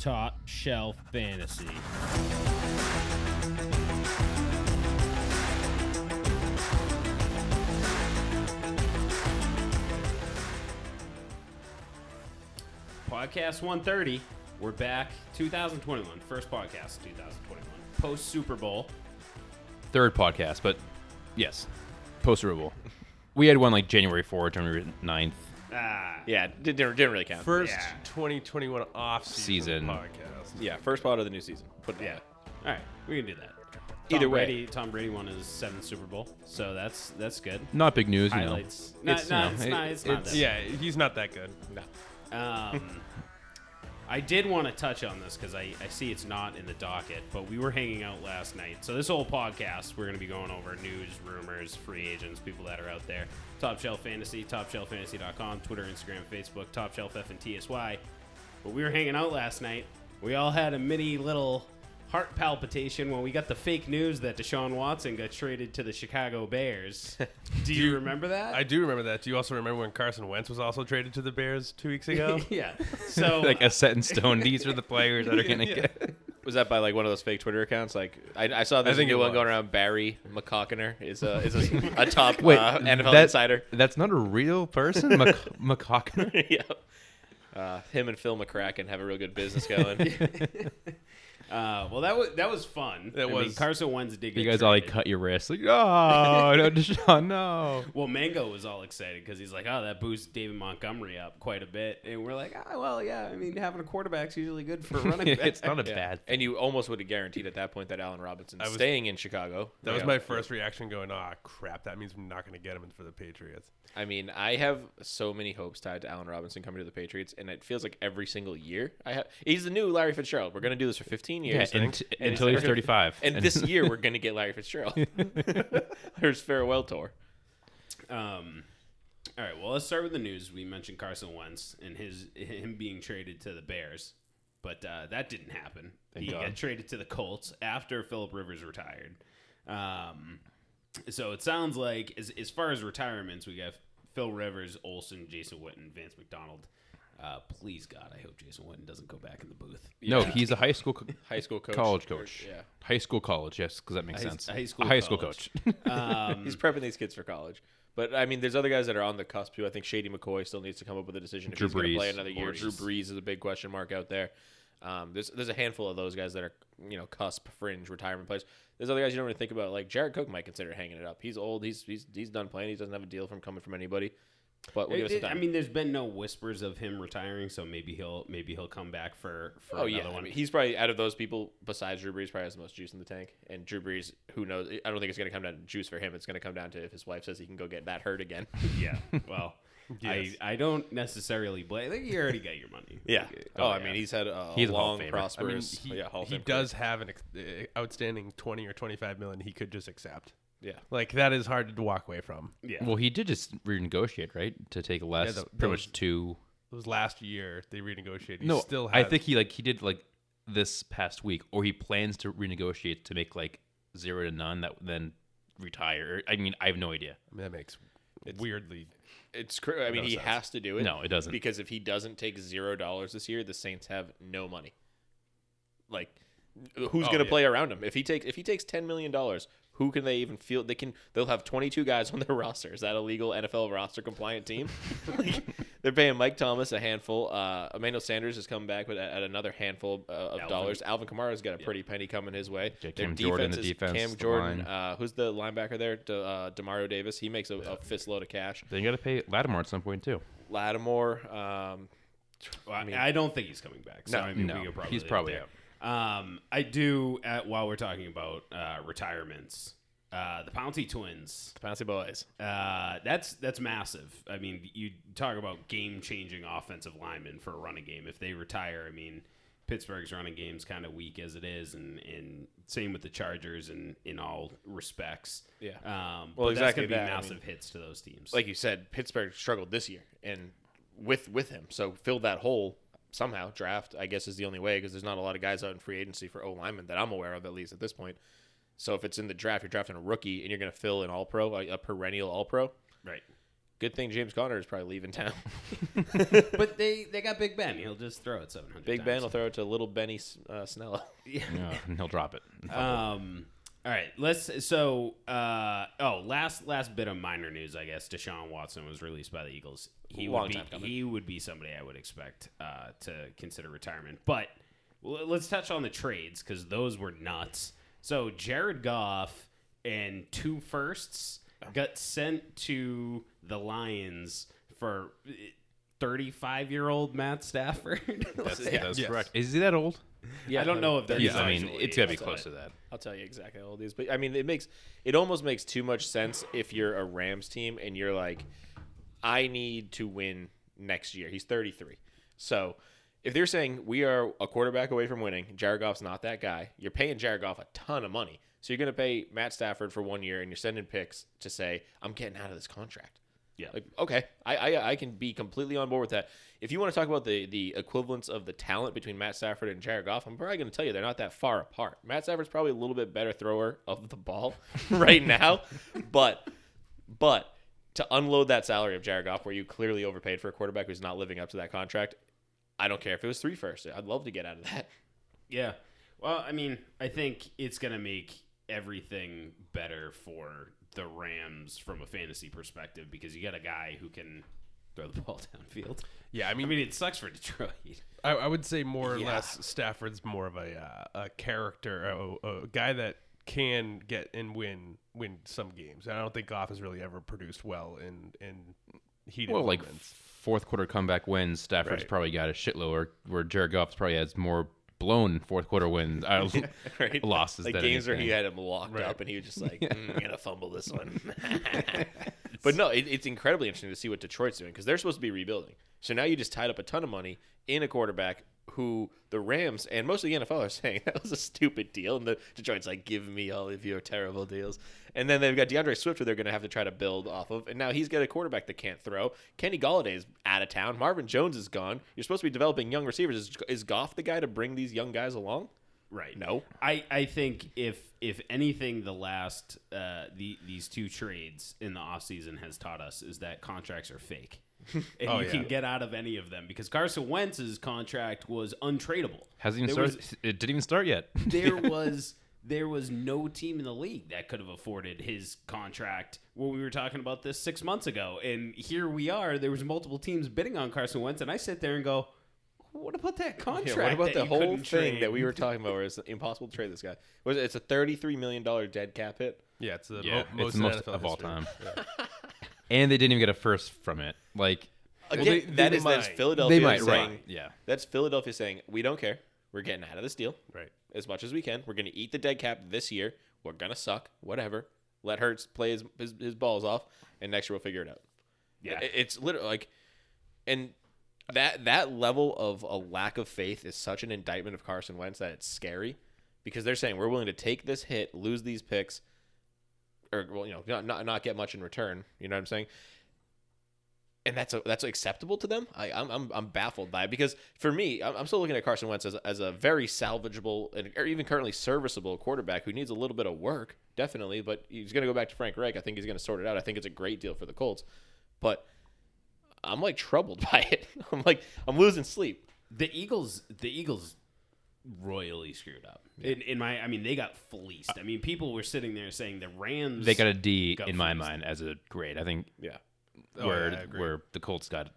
Top Shelf Fantasy. Podcast 130. We're back. 2021. First podcast 2021. Post Super Bowl. Third podcast, but yes, post Super Bowl. We had one like January 4th, January 9th Ah. Yeah, didn't, didn't really count. First Yeah. 2021 off Season. season podcast. yeah, first pod of the new season. Put it Yeah. that All right. We can do that. Either Tom way. Brady, Tom Brady won his seventh Super Bowl, so that's that's good. Not big news, you know. Highlights. No, It's, no, you know, it's it- not. It's not. it's- that Yeah, he's not that good. No. Um, I did want to touch on this because I, I see it's not in the docket, but we were hanging out last night. So this whole podcast, we're going to be going over news, rumors, free agents, people that are out there. Top Shelf Fantasy, TopShelfFantasy.com, Twitter, Instagram, Facebook, Top Shelf F and TSY. But we were hanging out last night. We all had a mini little heart palpitation when we got the fake news that Deshaun Watson got traded to the Chicago Bears. Do you remember that? I do remember that. Do you also remember when Carson Wentz was also traded to the Bears two weeks ago? yeah. So like a set in stone. These are the players that are going to get. Was that by like one of those fake Twitter accounts? Like I, I saw this think new it one was. going around. Barry McCockiner is a is a, a top Wait, uh, NFL that- insider. That's not a real person? Mc- McCockner? yeah. Uh, him and Phil McCracken have a real good business going. Uh, well, that was that was fun. That I mean, was- Carson Wentz did get You guys all like cut your wrists. Like, oh, no, Deshaun, no. Well, Mango was all excited because he's like, "Oh, that boosts David Montgomery up quite a bit," and we're like, "Ah, well, yeah. I mean, having a quarterback's usually good for a running back." it's not a Yeah. bad And you almost would have guaranteed at that point that Allen Robinson was- staying in Chicago. That was Yeah. my first reaction going, ah, crap. That means we're not going to get him for the Patriots. I mean, I have so many hopes tied to Allen Robinson coming to the Patriots, and it feels like every single year I have. He's the new Larry Fitzgerald. We're gonna do this for 15 Yeah, years, and- and until he's 35. And this year we're gonna get Larry Fitzgerald. There's farewell tour. Um, all right. Well, let's start with the news. We mentioned Carson Wentz and his him being traded to the Bears, but uh, that didn't happen. he God. got traded to the Colts after Philip Rivers retired. Um, so it sounds like as as far as retirements, we got Phil Rivers, Olsen, Jason Witten, Vance McDonald. Uh, please God, I hope Jason Witten doesn't go back in the booth. No, Yeah. he's a high school co- High school coach, college coach. Yeah, High school college, yes, because that makes high- sense. high school A high school college. coach. Um, he's prepping these kids for college. But I mean, there's other guys that are on the cusp too. I think Shady McCoy still needs to come up with a decision if Drew he's going to play another year. Drew Brees. Brees is a big question mark out there. Um, there's there's a handful of those guys that are you know cusp fringe retirement players. There's other guys you don't really think about. Like Jared Cook might consider hanging it up. He's old. He's he's he's done playing. He doesn't have a deal from coming from anybody. But we'll give It- us some it- time. I mean, there's been no whispers of him retiring, so maybe he'll maybe he'll come back for for Oh another yeah, I one. mean, he's probably out of those people besides Drew Brees, probably has the most juice in the tank. And Drew Brees, who knows? I don't think it's going to come down to juice for him. It's going to come down to if his wife says he can go get that hurt again. yeah. Well, Yes. I I don't necessarily blame. Like, you already got your money. Yeah. Like, Oh, I yeah. mean, he's had a He's a Hall of long, I mean, prosperous. he, yeah, Hall of he Fame does have an ex- uh, outstanding 20 or 25 million he could just accept. Career. Yeah. Like, that is hard to walk away from. yeah. well, he did just renegotiate, right? To take less, the- pretty much two. It was last year they renegotiated. He no, still I has- think he like he did like this past week, or he plans to renegotiate to make like zero to none, that then retire. I mean, I have no idea. I mean, that makes weirdly. It's. Cr- I mean, No he sense. has to do it. No, it doesn't. Because if he doesn't take zero dollars this year, the Saints have no money. Like, who's Oh, going to yeah. play around him? If he takes if he takes ten million dollars, who can they even feel? They can. They'll have twenty two guys on their roster. Is that a legal NFL roster compliant team? like, they're paying Mike Thomas a handful. Uh, Emmanuel Sanders has come back with at, at another handful uh, of Alvin. dollars. Alvin Kamara's got a pretty penny coming his way. Yeah, Their Cam Jordan, the defense, Cam Jordan. line. Uh, who's the linebacker there? De, uh, Demario Davis. He makes a, a fist load of cash. Then you got to pay Lattimore at some point too. Lattimore. Um, Well, I, mean- I don't think he's coming back. So No, I mean, no, we probably he's probably there. Um, I do. At, while we're talking about uh, retirements, uh, the Pouncey twins. Fancy boys. Uh, that's that's massive. I mean, you talk about game-changing offensive linemen for a running game. If they retire, I mean, Pittsburgh's running game's kind of weak as it is, and, and same with the Chargers in in all respects. Yeah. Um, Well, but that's exactly gonna be that. I massive mean, hits to those teams. Like you said, Pittsburgh struggled this year, and with with him, so fill that hole somehow. Draft, I guess, is the only way because there's not a lot of guys out in free agency for O linemen that I'm aware of, at least at this point. So if it's in the draft, you're drafting a rookie, and you're going to fill an All Pro, a, a perennial All Pro. right. Good thing James Conner is probably leaving town. but they they got Big Ben. He'll just throw it 700 Big Ben will throw it to little Benny uh, Snello. Yeah, and he'll drop it. Um. All right. Let's. So. Uh. Oh. Last. Last bit of minor news. I guess Deshaun Watson was released by the Eagles. He Long would be. time. He would be somebody I would expect uh, to consider retirement. But l- let's touch on the trades because those were nuts. So Jared Goff and two firsts got sent to the Lions for. 35 year old Matt Stafford. That's, that's Yes. correct. Is he that old? I don't know if that's Yeah, I mean, actually- it's got to be That's close all to that. I'll tell you exactly how old he is. But I mean, it makes it almost makes too much sense if you're a Rams team and you're like, I need to win next year. He's 33. So if they're saying we are a quarterback away from winning, Jared Goff's not that guy. You're paying Jared Goff a ton of money. So you're going to pay Matt Stafford for one year and you're sending picks to say, I'm getting out of this contract. Yeah. Like, okay, I, I I can be completely on board with that. If you want to talk about the the equivalence of the talent between Matt Stafford and Jared Goff, I'm probably going to tell you they're not that far apart. Matt Stafford's probably a little bit better thrower of the ball right now, but but to unload that salary of Jared Goff, where you clearly overpaid for a quarterback who's not living up to that contract, I don't care if it was three first. I'd love to get out of that. Yeah. Well, I mean, I think it's going to make everything better for the Rams from a fantasy perspective because you got a guy who can throw the ball downfield. Yeah, I mean, I mean, mean, it sucks for Detroit. I, I would say more or Yeah. less Stafford's more of a uh, a character, a, a guy that can get and win win some games. And I don't think Goff has really ever produced well in in heated Well, like moments. fourth quarter comeback wins, Stafford's Right. probably got a shitload, or where Jared Goff's probably has more blown fourth quarter wins, uh, Right? losses. like than games where he had him locked Right. up and he was just like, "Mm, I'm gonna fumble this one. but no, it, it's incredibly interesting to see what Detroit's doing because they're supposed to be rebuilding. So now you just tied up a ton of money in a quarterback who the Rams and most of the NFL are saying that was a stupid deal, and the Detroit's like, give me all of your terrible deals. And then they've got DeAndre Swift, who they're going to have to try to build off of, and now he's got a quarterback that can't throw. Kenny Golladay's out of town. Marvin Jones is gone. You're supposed to be developing young receivers. Is, is Goff the guy to bring these young guys along? Right. No. I, I think if if anything, the last uh, the these two trades in the offseason has taught us is that contracts are fake. and Oh, you yeah. can get out of any of them because Carson Wentz's contract was untradeable. hasn't even There started. it didn't even start yet. there was there was no team in the league that could have afforded his contract when we were talking about this six months ago. And here we are. There was multiple teams bidding on Carson Wentz, and I sit there and go, "What about that contract? Yeah, what about that the whole thing trade?" that we were talking about where it's impossible to trade this guy? Was it, it's a thirty-three million dollar dead cap hit? yeah, it's the yeah, mo- most, it's the most in NFL of all history. time. and they didn't even get a first from it. Like Again, they- that they is that's. Philadelphia they might, saying right? Yeah. that's Philadelphia saying we don't care. We're getting out of this deal Right. as much as we can. We're going to eat the dead cap this year. We're gonna suck. Whatever. Let Hurts play his, his, his balls off, and next year we'll figure it out. Yeah. It- it's literally like, and that that level of a lack of faith is such an indictment of Carson Wentz that it's scary, because they're saying we're willing to take this hit, lose these picks, or well, you know, not not, not get much in return. You know what I'm saying? And that's a, that's acceptable to them. I, I'm, I'm I'm baffled by it because for me, I'm, I'm still looking at Carson Wentz as, as a very salvageable and or even currently serviceable quarterback who needs a little bit of work, definitely. But he's going to go back to Frank Reich. I think he's going to sort it out. I think it's a great deal for the Colts, but I'm like troubled by it. I'm like I'm losing sleep. the Eagles, the Eagles, royally screwed up. In, in my, I mean, they got fleeced. I mean, people were sitting there saying the Rams. They got a D got in my mind as a grade. I think Yeah. Oh, where yeah, where the Colts got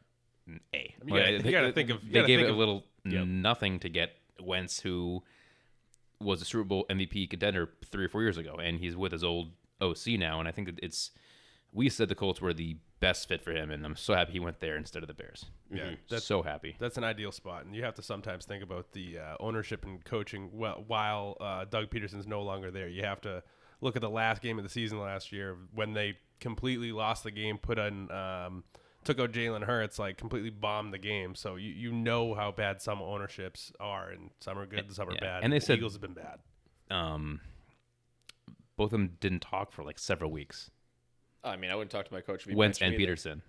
an A. You gotta- you gotta think of- you they gave think it a little Yep. nothing to get Wentz, who was a Super Bowl MVP contender three or four years ago, and he's with his old OC now. And I think that it's we said the Colts were the best fit for him, and I'm so happy he went there instead of the Bears. Yeah, Mm-hmm. that's so happy. that's an ideal spot, and you have to sometimes think about the uh, ownership and coaching. Well, while uh, Doug Pederson's no longer there, you have to look at the last game of the season last year when they completely lost the game, put on Um, Took out Jalen Hurts, like completely bombed the game. So you, you know how bad some ownerships are, and some are good, some are Yeah, bad. and they The said- Eagles have been bad. Um, both of them didn't talk for like several weeks. I mean, I wouldn't talk to my coach if he Wentz benched me and either. Pederson.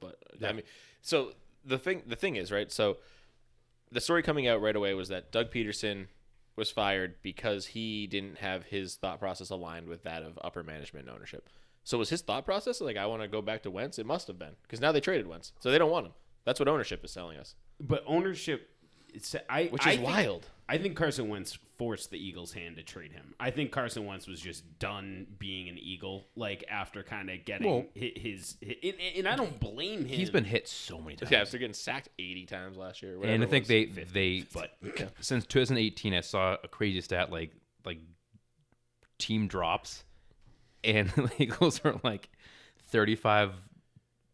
But I mean, so the thing the thing is right. So the story coming out right away was that Doug Pederson was fired because he didn't have his thought process aligned with that of upper management and ownership. So was his thought process like I want to go back to Wentz? It must have been because now they traded Wentz, so they don't want him. That's what ownership is telling us, But ownership, it's, I which I is think- wild. I think Carson Wentz forced the Eagles' hand to trade him. I think Carson Wentz was just done being an Eagle, like after kind of getting Well- hi- his, hi- and, and I don't blame him. He's been hit so many times. Yeah, after getting sacked 80 times last year. and I think was. they 50, they but since 2018 I saw a crazy stat like like team drops and the Eagles are like 35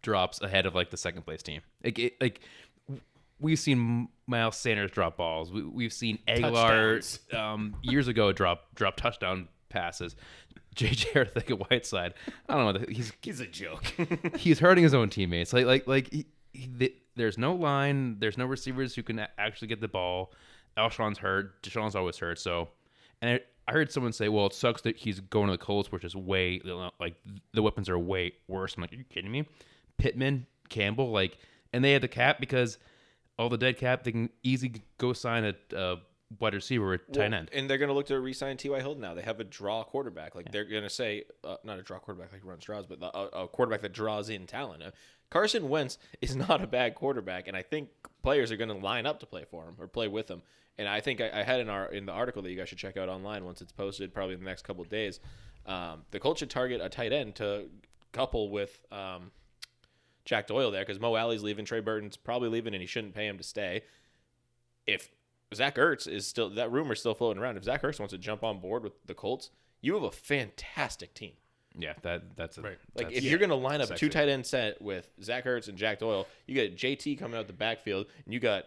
drops ahead of like the second place team. Like it, like we've seen Miles Sanders drop balls. We, we've seen Agholor um, years ago drop drop touchdown passes. JJ Arcega-Whiteside. I don't know. He's he's a joke. he's hurting his own teammates. Like like like he, he, th- there's no line. There's no receivers who can actually get the ball. Alshon's hurt. Deshaun's always hurt. So, and I, I heard someone say, "Well, it sucks that he's going to the Colts, which is way like the weapons are way worse." I'm like, "Are you kidding me?" Pittman, Campbell, like, and they had the cap because all the dead cap. They can easily go sign a, a wide receiver or a tight Well, end. And they're going to look to re-sign T.Y. Hilton now. They have a draw quarterback. Like they're going to say, uh, not a draw quarterback like runs draws, but the, a, a quarterback that draws in talent. Uh, Carson Wentz is not a bad quarterback, and I think players are going to line up to play for him or play with him. And I think I, I had in our in the article that you guys should check out online once it's posted, probably in the next couple of days. Um, the Colts should target a tight end to couple with um, Jack Doyle there because Mo Alley's leaving, Trey Burton's probably leaving, and he shouldn't pay him to stay. If Zach Ertz is still that rumor's still floating around. If Zach Ertz wants to jump on board with the Colts, you have a fantastic team. yeah, that that's a, Right. Like that's- if you're gonna line up sexy. two tight end set with Zach Ertz and Jack Doyle, you got JT coming out the backfield, and you got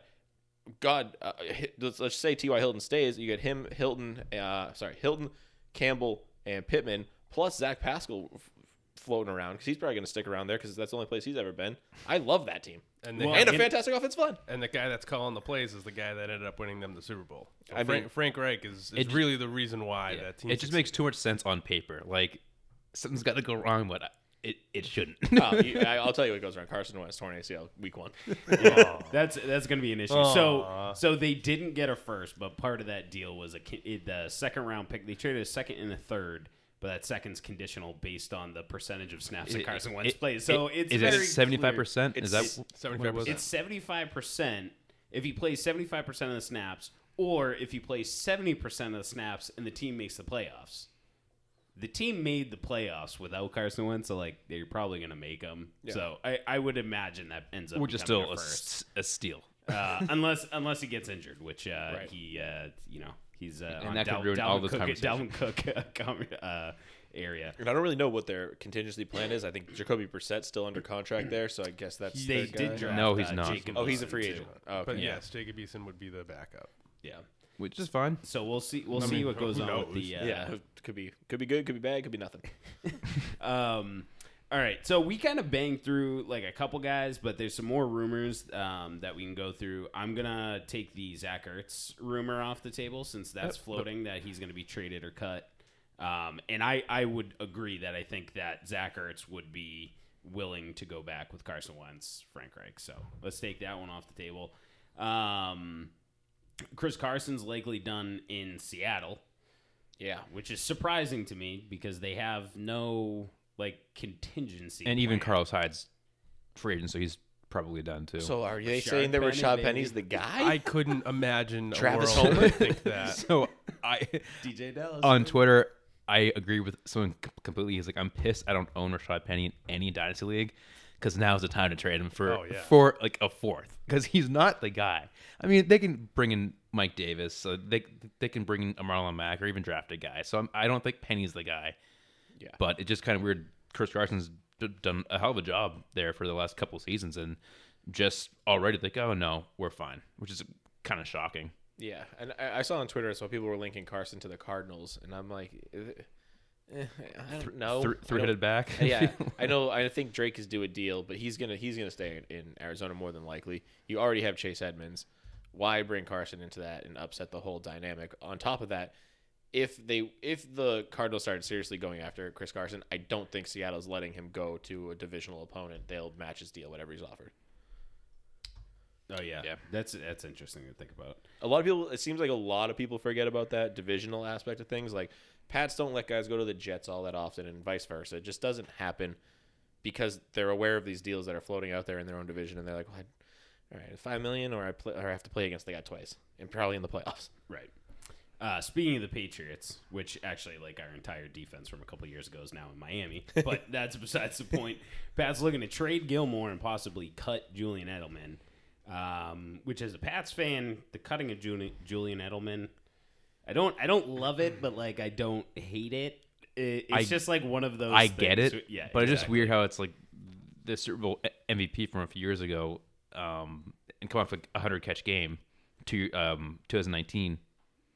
God. Uh, let's, let's say T.Y. Hilton stays. You got him, Hilton, uh, sorry, Hilton, Campbell, and Pittman, plus Zach Pascal f- floating around because he's probably gonna stick around there because that's the only place he's ever been. I love that team, And they Well, and a and- fantastic offensive line. And the guy that's calling the plays is the guy that ended up winning them the Super Bowl. So I Frank, mean- Frank Reich is, is It- really the reason why Yeah. that team. It just makes too much sense on paper. Like something's got to go wrong, but it it shouldn't. Oh, you, I, I'll tell you what goes around. Carson Wentz torn ACL week one. That's that's going to be an issue. So so they didn't get a first, but part of that deal was a ki- it- the second round pick. They traded a second and a third, but that second's conditional based on the percentage of snaps that It- Carson Wentz it- plays. So it- it's is very it seventy five clear. percent? Is that Seventy-five what it It's seventy five percent if he plays seventy five percent of the snaps, or if he plays seventy percent of the snaps and the team makes the playoffs. The team made the playoffs without Carson Wentz, so like they're probably going to make them. So I, I would imagine that ends up which is becoming still a, first s- a steal. uh, unless unless he gets injured, which uh, Right. he uh, you know he's uh, And on that could ruin Dalvin all this Cook, conversation. Dalvin Cook uh, uh, area. And I don't really know what their contingency plan is. I think Jacoby Brissett's still under contract there, so I guess that's They their did guy. draft. No, he's uh, not. Jacob Oh, he's a free agent. Oh, okay. But Yeah. yes, Jacob Eason would be the backup. Yeah. Which is fine. So we'll see. We'll I see mean, what goes who on with the. Uh, Yeah, could be could be good, could be bad, could be nothing. Um, all right, so we kind of banged through like a couple guys, but there's some more rumors um, that we can go through. I'm gonna take the Zach Ertz rumor off the table since that's floating that he's gonna be traded or cut. Um, and I I would agree that I think that Zach Ertz would be willing to go back with Carson Wentz, Frank Reich. So let's take that one off the table. Um, Chris Carson's likely done in Seattle Yeah, which is surprising to me because they have no like contingency. And even. Carlos Hyde's free agent, so he's probably done too. So are they Rashad saying that Penny, Rashad baby. Penny's the guy? I couldn't imagine a Travis world Homer? Think that. so I DJ Dallas on Twitter, I agree with someone completely. He's like, I'm pissed I don't own Rashad Penny in any dynasty league because now's the time to trade him for Oh, yeah. for like a fourth because he's not the guy. I mean, they can bring in Mike Davis, so they they can bring in a Marlon Mack or even draft a guy. So I'm, I don't think Penny's the guy. Yeah. but it's just kind of weird. Chris Carson's d- done a hell of a job there for the last couple seasons, and just already like, oh no, we're fine, which is kind of shocking. yeah, and I, I saw on Twitter, so people were linking Carson to the Cardinals, and I'm like, eh, I don't know. three-headed back. yeah, I know. I think Drake is due a deal, but he's gonna he's gonna stay in, in Arizona more than likely. You already have Chase Edmonds. Why bring Carson into that and upset the whole dynamic? On top of that, if they if the Cardinals started seriously going after Chris Carson, I don't think Seattle's letting him go to a divisional opponent. They'll match his deal, whatever he's offered. Oh yeah, Yeah. That's that's interesting to think about. A lot of people. It seems like a lot of people forget about that divisional aspect of things. Like Pats don't let guys go to the Jets all that often, and vice versa. It just doesn't happen because they're aware of these deals that are floating out there in their own division, and they're like, well, "All right, five million, or I play, or I have to play against the guy twice, and probably in the playoffs." Right. Uh, speaking of the Patriots, which actually like our entire defense from a couple years ago is now in Miami, but that's besides the point. Pat's looking to trade Gilmore and possibly cut Julian Edelman. Um, which, as a Pats fan, the cutting of Julian, Julian Edelman, I don't, I don't love it, but like I don't hate it. It- it's I- just like one of those. I get things- it. Yeah, but it's just weird how it's like the Super Bowl MVP from a few years ago, um, and come off like a hundred catch game to um 2019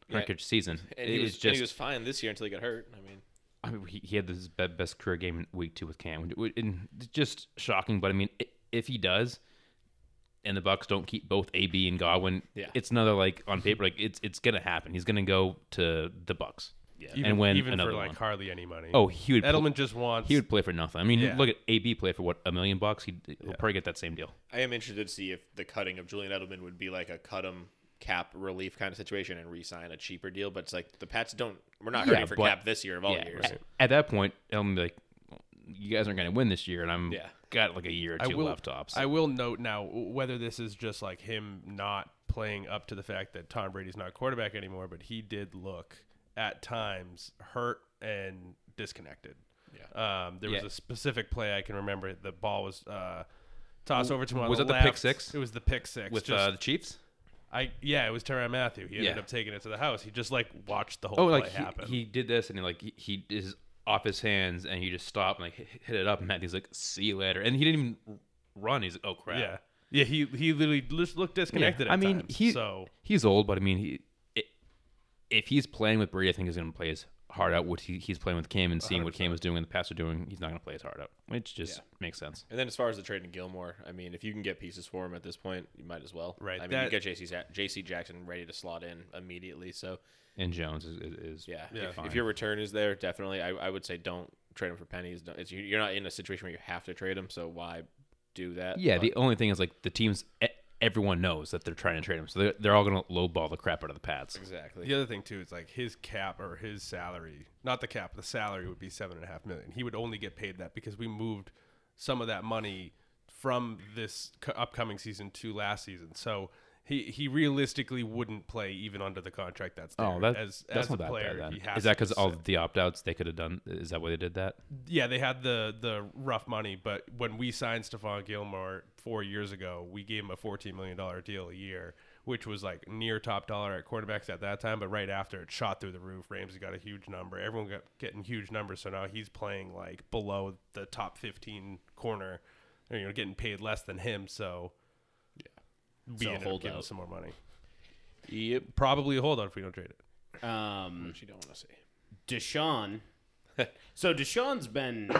hundred Yeah. catch season. And It he was, just and he was fine this year until he got hurt. I mean, I mean, he, he had his best career game in week two with Cam. And just shocking. But I mean, if he does, and the Bucks don't keep both AB and Godwin, Yeah. it's another like on paper, like it's it's gonna happen. He's gonna go to the Bucks. Yeah. Even, and win even another for like one. hardly any money. Oh, he would. pl- Edelman just wants. he would play for nothing. I mean, Yeah. look at AB play for what a million bucks. He'd, he'll Yeah. probably get that same deal. I am interested to see if the cutting of Julian Edelman would be like a cut him cap relief kind of situation and re-sign a cheaper deal. But it's like the Pats don't. We're not Yeah, hurting for but- cap this year of all Yeah. years. At, at that point, Edelman would be like, well, "You guys aren't gonna win this year," and I'm Yeah. Got like a year or two will, left tops. I will note now whether this is just like him not playing up to the fact that Tom Brady's not quarterback anymore, but he did look at times hurt and disconnected. Yeah. Um, there Yeah. was a specific play I can remember. The ball was uh, tossed over to him was the that the pick six? It was the pick six. with Just- uh, the Chiefs. I yeah, it was Tyrann Mathieu. He ended Yeah. up taking it to the house. He just like watched the whole Oh, play like happen. he, he did this and he like he, he is off his hands and he just stopped and like hit, it up and Mathieu's like, "See you later," and he didn't even run. He's like, "Oh crap." yeah, yeah. He he literally just looked disconnected. I at mean, times, he so he's old, but I mean, he if he's playing with Brady, I think he's going to play his heart out. What he, he's playing with Cam and seeing what Cam was doing and the Pats are doing, he's not going to play his heart out, which just Yeah. makes sense. And then as far as the trade in Gilmore, I mean, if you can get pieces for him at this point, you might as well. Right, I mean, that- you get JC, Za- JC Jackson ready to slot in immediately. So And Jones is, is, is yeah, Yeah. if, fine. if your return is there, definitely, I, I would say don't trade him for pennies. Don't, it's, you're not in a situation where you have to trade him, so why do that? yeah. But- The only thing is like the teams, e- everyone knows that they're trying to trade him, so they're, they're all going to lowball the crap out of the Pats. exactly. The other thing too is like his cap or his salary, not the cap, the salary would be seven and a half million. He would only get paid that because we moved some of that money from this upcoming season to last season. So he he realistically wouldn't play even under the contract that's oh, there. Oh, that, as that's as not a that player, bad he then. Is that because all the opt outs they could have done? Is that why they did that? Yeah, they had the the rough money, but when we signed Stephon Gilmore four years ago, we gave him a fourteen million dollar deal a year, which was like near top dollar at quarterbacks at that time. But right after it shot through the roof, Ramsey got a huge number. Everyone got getting huge numbers, so now he's playing like below the top fifteen corner, or, you know, getting paid less than him. So yeah, we So ended up hold giving out. some more money. Yep. Probably a holdout if we don't trade it. Um, Which you don't want to see. Deshaun. so Deshaun's been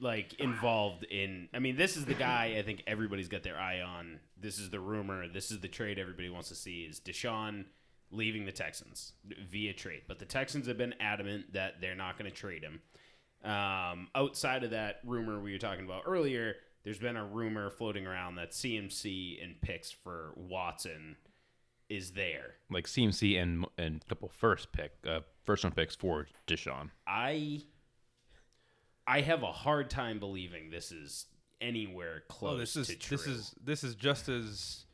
like involved in. I mean, this is the guy. I think everybody's got their eye on. This is the rumor. This is the trade everybody wants to see. Is Deshaun leaving the Texans via trade? But the Texans have been adamant that they're not going to trade him. Um, outside of that rumor we were talking about earlier, there's been a rumor floating around that CMC and picks for Watson is there. Like CMC and and couple first pick, uh, first round picks for Deshaun. I I have a hard time believing this is anywhere close Oh, this is to true. this is this is just as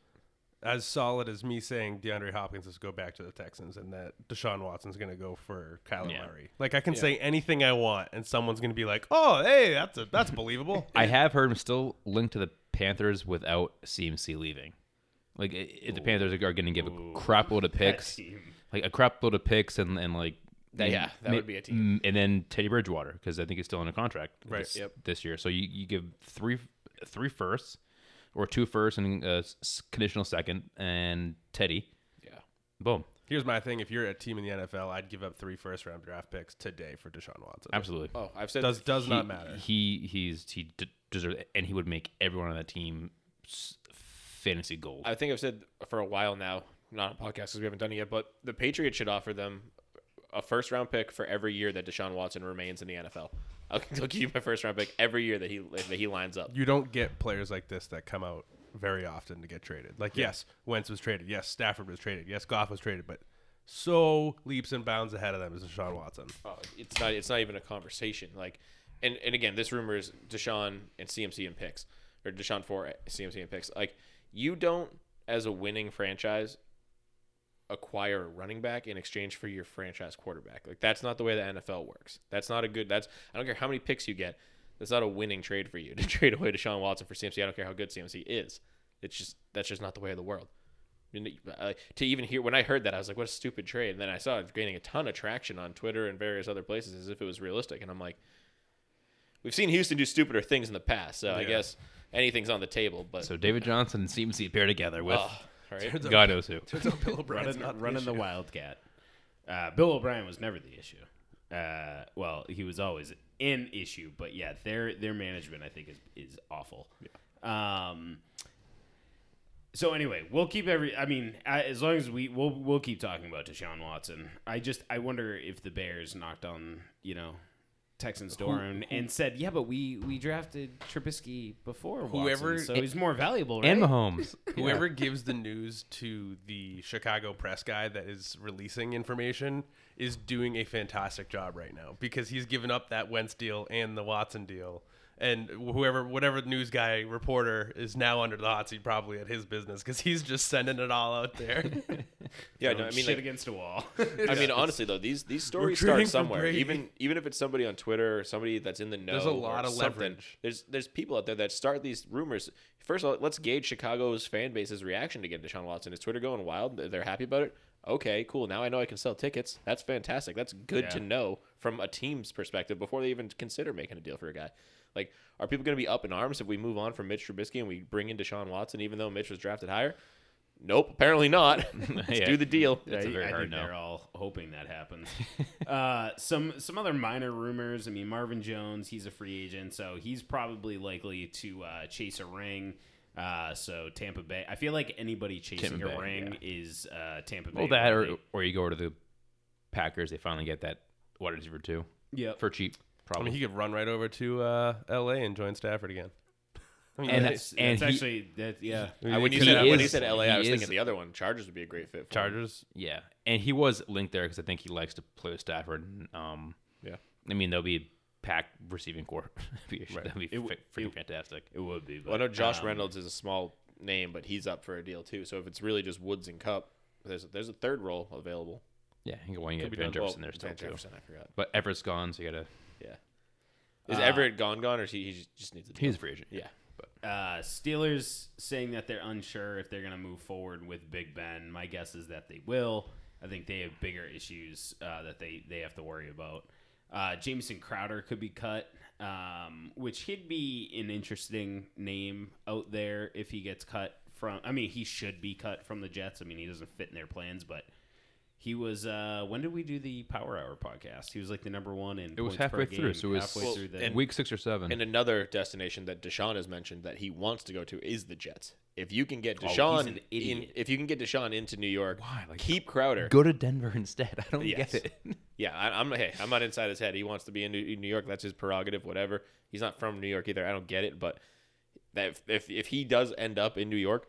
as solid as me saying DeAndre Hopkins is go back to the Texans and that Deshaun Watson's going to go for Kyler Yeah. Murray. Like I can say anything I want and someone's going to be like, "Oh, hey, that's a, that's believable." I have heard him still linked to the Panthers without CMC leaving. Like i i- the Panthers are going to give a crap load of picks, like a crap load of picks, and and like That- yeah, that would be a team. And then Teddy Bridgewater because I think he's still in a contract Right. this, Yep. this year. So you, you give three three firsts or two first and uh, a s- conditional second and Teddy. Yeah. Boom. Here's my thing: if you're a team in the NFL, I'd give up three first round draft picks today for Deshaun Watson. Absolutely. Oh, I've said Does does he, not matter. He he's he d- deserves and he would make everyone on that team fantasy gold. I think I've said for a while now, not on podcast because we haven't done it yet, but the Patriots should offer them a first round pick for every year that Deshaun Watson remains in the NFL. I'll, I'll give you my first round pick every year that he that he lines up. You don't get players like this that come out very often to get traded. Like yes, Wentz was traded. Yes, Stafford was traded. Yes, Goff was traded, but so leaps and bounds ahead of them is Deshaun Watson. Oh, it's not. It's not even a conversation. Like, and and again, this rumor is Deshaun and CMC and picks, or Deshaun for CMC and picks. Like, you don't, as a winning franchise, acquire a running back in exchange for your franchise quarterback. Like, that's not the way the NFL works. That's not a good. That's I don't care how many picks you get. That's not a winning trade for you to trade away Deshaun Watson for CMC. I don't care how good CMC is. It's just that's just not the way of the world. Uh, to even hear when I heard that, I was like, "What a stupid trade!" And then I saw it gaining a ton of traction on Twitter and various other places as if it was realistic. And I'm like, "We've seen Houston do stupider things in the past, so I guess anything's on the table." But So David Johnson and CMC pair together with all right. Turns out- God knows who. turns out Bill O'Brien's running, not the running the issue. Wildcat. Uh, Bill O'Brien was never the issue. Uh, well, he was always an issue, but yeah, their their management I think is is awful. Um. So anyway, we'll keep every. I mean, as long as we we'll we'll keep talking about Deshaun Watson. I just I wonder if the Bears knocked on you know Texans door and, and said, yeah, but we we drafted Trubisky before Whoever- Watson, so he's more valuable, right? And Mahomes. Whoever gives the news to the Chicago press guy that is releasing information is doing a fantastic job right now because he's given up that Wentz deal and the Watson deal. And whoever, whatever news guy reporter is now under the hot seat probably at his business because he's just sending it all out there. yeah, no, I mean, shit like, against a wall. I mean, honestly though, these these stories Recruiting start for somewhere. Brady. Even even if it's somebody on Twitter or somebody that's in the know. There's a or lot of something, leverage. There's there's people out there that start these rumors. First of all, let's gauge Chicago's fan base's reaction to getting Deshaun Watson. Is Twitter going wild? They're happy about it. Okay, cool. Now I know I can sell tickets. That's fantastic. That's good Yeah. to know from a team's perspective before they even consider making a deal for a guy. Like, are people going to be up in arms if we move on from Mitch Trubisky and we bring in Deshaun Watson, even though Mitch was drafted higher? Nope, apparently not. Let's Yeah. do the deal. That's a I- very I hard think no. They're all hoping that happens. uh, some some other minor rumors. I mean, Marvin Jones, he's a free agent, so he's probably likely to uh, chase a ring. Uh, so Tampa Bay. I feel like anybody chasing Tampa a Bay, ring is uh, Tampa Bay. Well, that or or, you go to the Packers, they finally get that wide receiver too Yeah, for cheap, I probably. mean, he could run right over to uh, L.A. and join Stafford again. I mean, And like, that's, and that's he- actually that. Yeah. When you He said when you said LA, I was is- thinking the other one. Chargers would be a great fit. For him. Chargers. yeah, and he was linked there because I think he likes to play with Stafford. Um, Yeah. I mean, there'll be a pack receiving core. that'd be, Right. that'd be It w- freaking it- fantastic. It would be. But, Well, I know Josh um, Reynolds is a small name, but he's up for a deal too. So if it's really just Woods and Kupp, there's there's a third role available. Yeah, you can go and Could get be Van done- well, Jefferson there still Van too. Jefferson, I forgot. But Everett's gone, so you gotta. Yeah. Is Uh, Everett gone? Gone, or is he, he just needs a deal? He's a free agent. Yeah. Uh, Steelers saying that they're unsure if they're going to move forward with Big Ben. My guess is that they will. I think they have bigger issues uh, that they, they have to worry about. Uh, Jamison Crowder could be cut, um, which he'd be an interesting name out there if he gets cut from. I mean, he should be cut from the Jets. I mean, he doesn't fit in their plans, but he was. Uh, when did we do the Power Hour podcast? He was like the number one in. It was points per halfway through, game, so it was halfway Well, through the. and- Week six or seven. And another destination that Deshaun has mentioned that he wants to go to is the Jets. If you can get Oh, he's Deshaun an in, if you can get Deshaun into New York, Why? Like, keep Crowder. go to Denver instead. I don't Yes. get it. Yeah, I, I'm hey, I'm not inside his head. He wants to be in New, York. That's his prerogative. Whatever. He's not from New York either. I don't get it, but that if if, if he does end up in New York,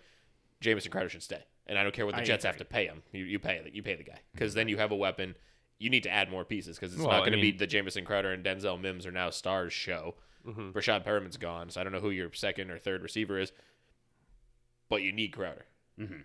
Jamison Crowder should stay. And I don't care what the I Jets have to pay him. You you pay you pay the guy because then you have a weapon. You need to add more pieces because it's Well, not I going to be the Jamison Crowder and Denzel Mims are now stars show. Breshad Perriman's gone, so I don't know who your second or third receiver is, but you need Crowder Mhm.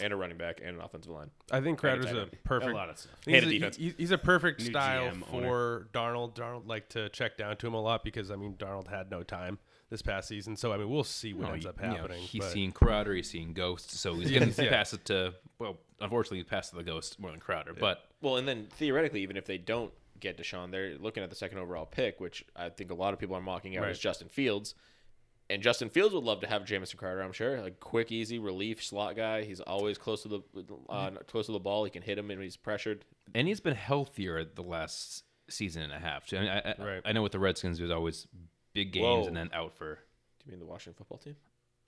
and a running back and an offensive line. I think Crowder's tight a perfect. a lot of stuff. And He's a a, defense. he- he's a perfect New style GM owner. for Darnold. Darnold like to check down to him a lot because I mean Darnold had no time this past season, so I mean we'll see what No, ends you- up you know, happening. he's but- seen Crowder, he's seen Ghosts, so he's gonna Yeah. pass it to well, unfortunately, he passed to the Ghost more than Crowder. But Well, and then theoretically, even if they don't get Deshaun, they're looking at the second overall pick, which I think a lot of people are mocking out Right. as Justin Fields. And Justin Fields would love to have Jamison Crowder, I'm sure. Like quick, easy relief slot guy. He's always close to the uh, close to the ball. He can hit him and he's pressured. and he's been healthier the last season and a half. I, mean, I, I, I know with the Redskins, he was always big games Whoa. and then out for. Do you mean the Washington football team?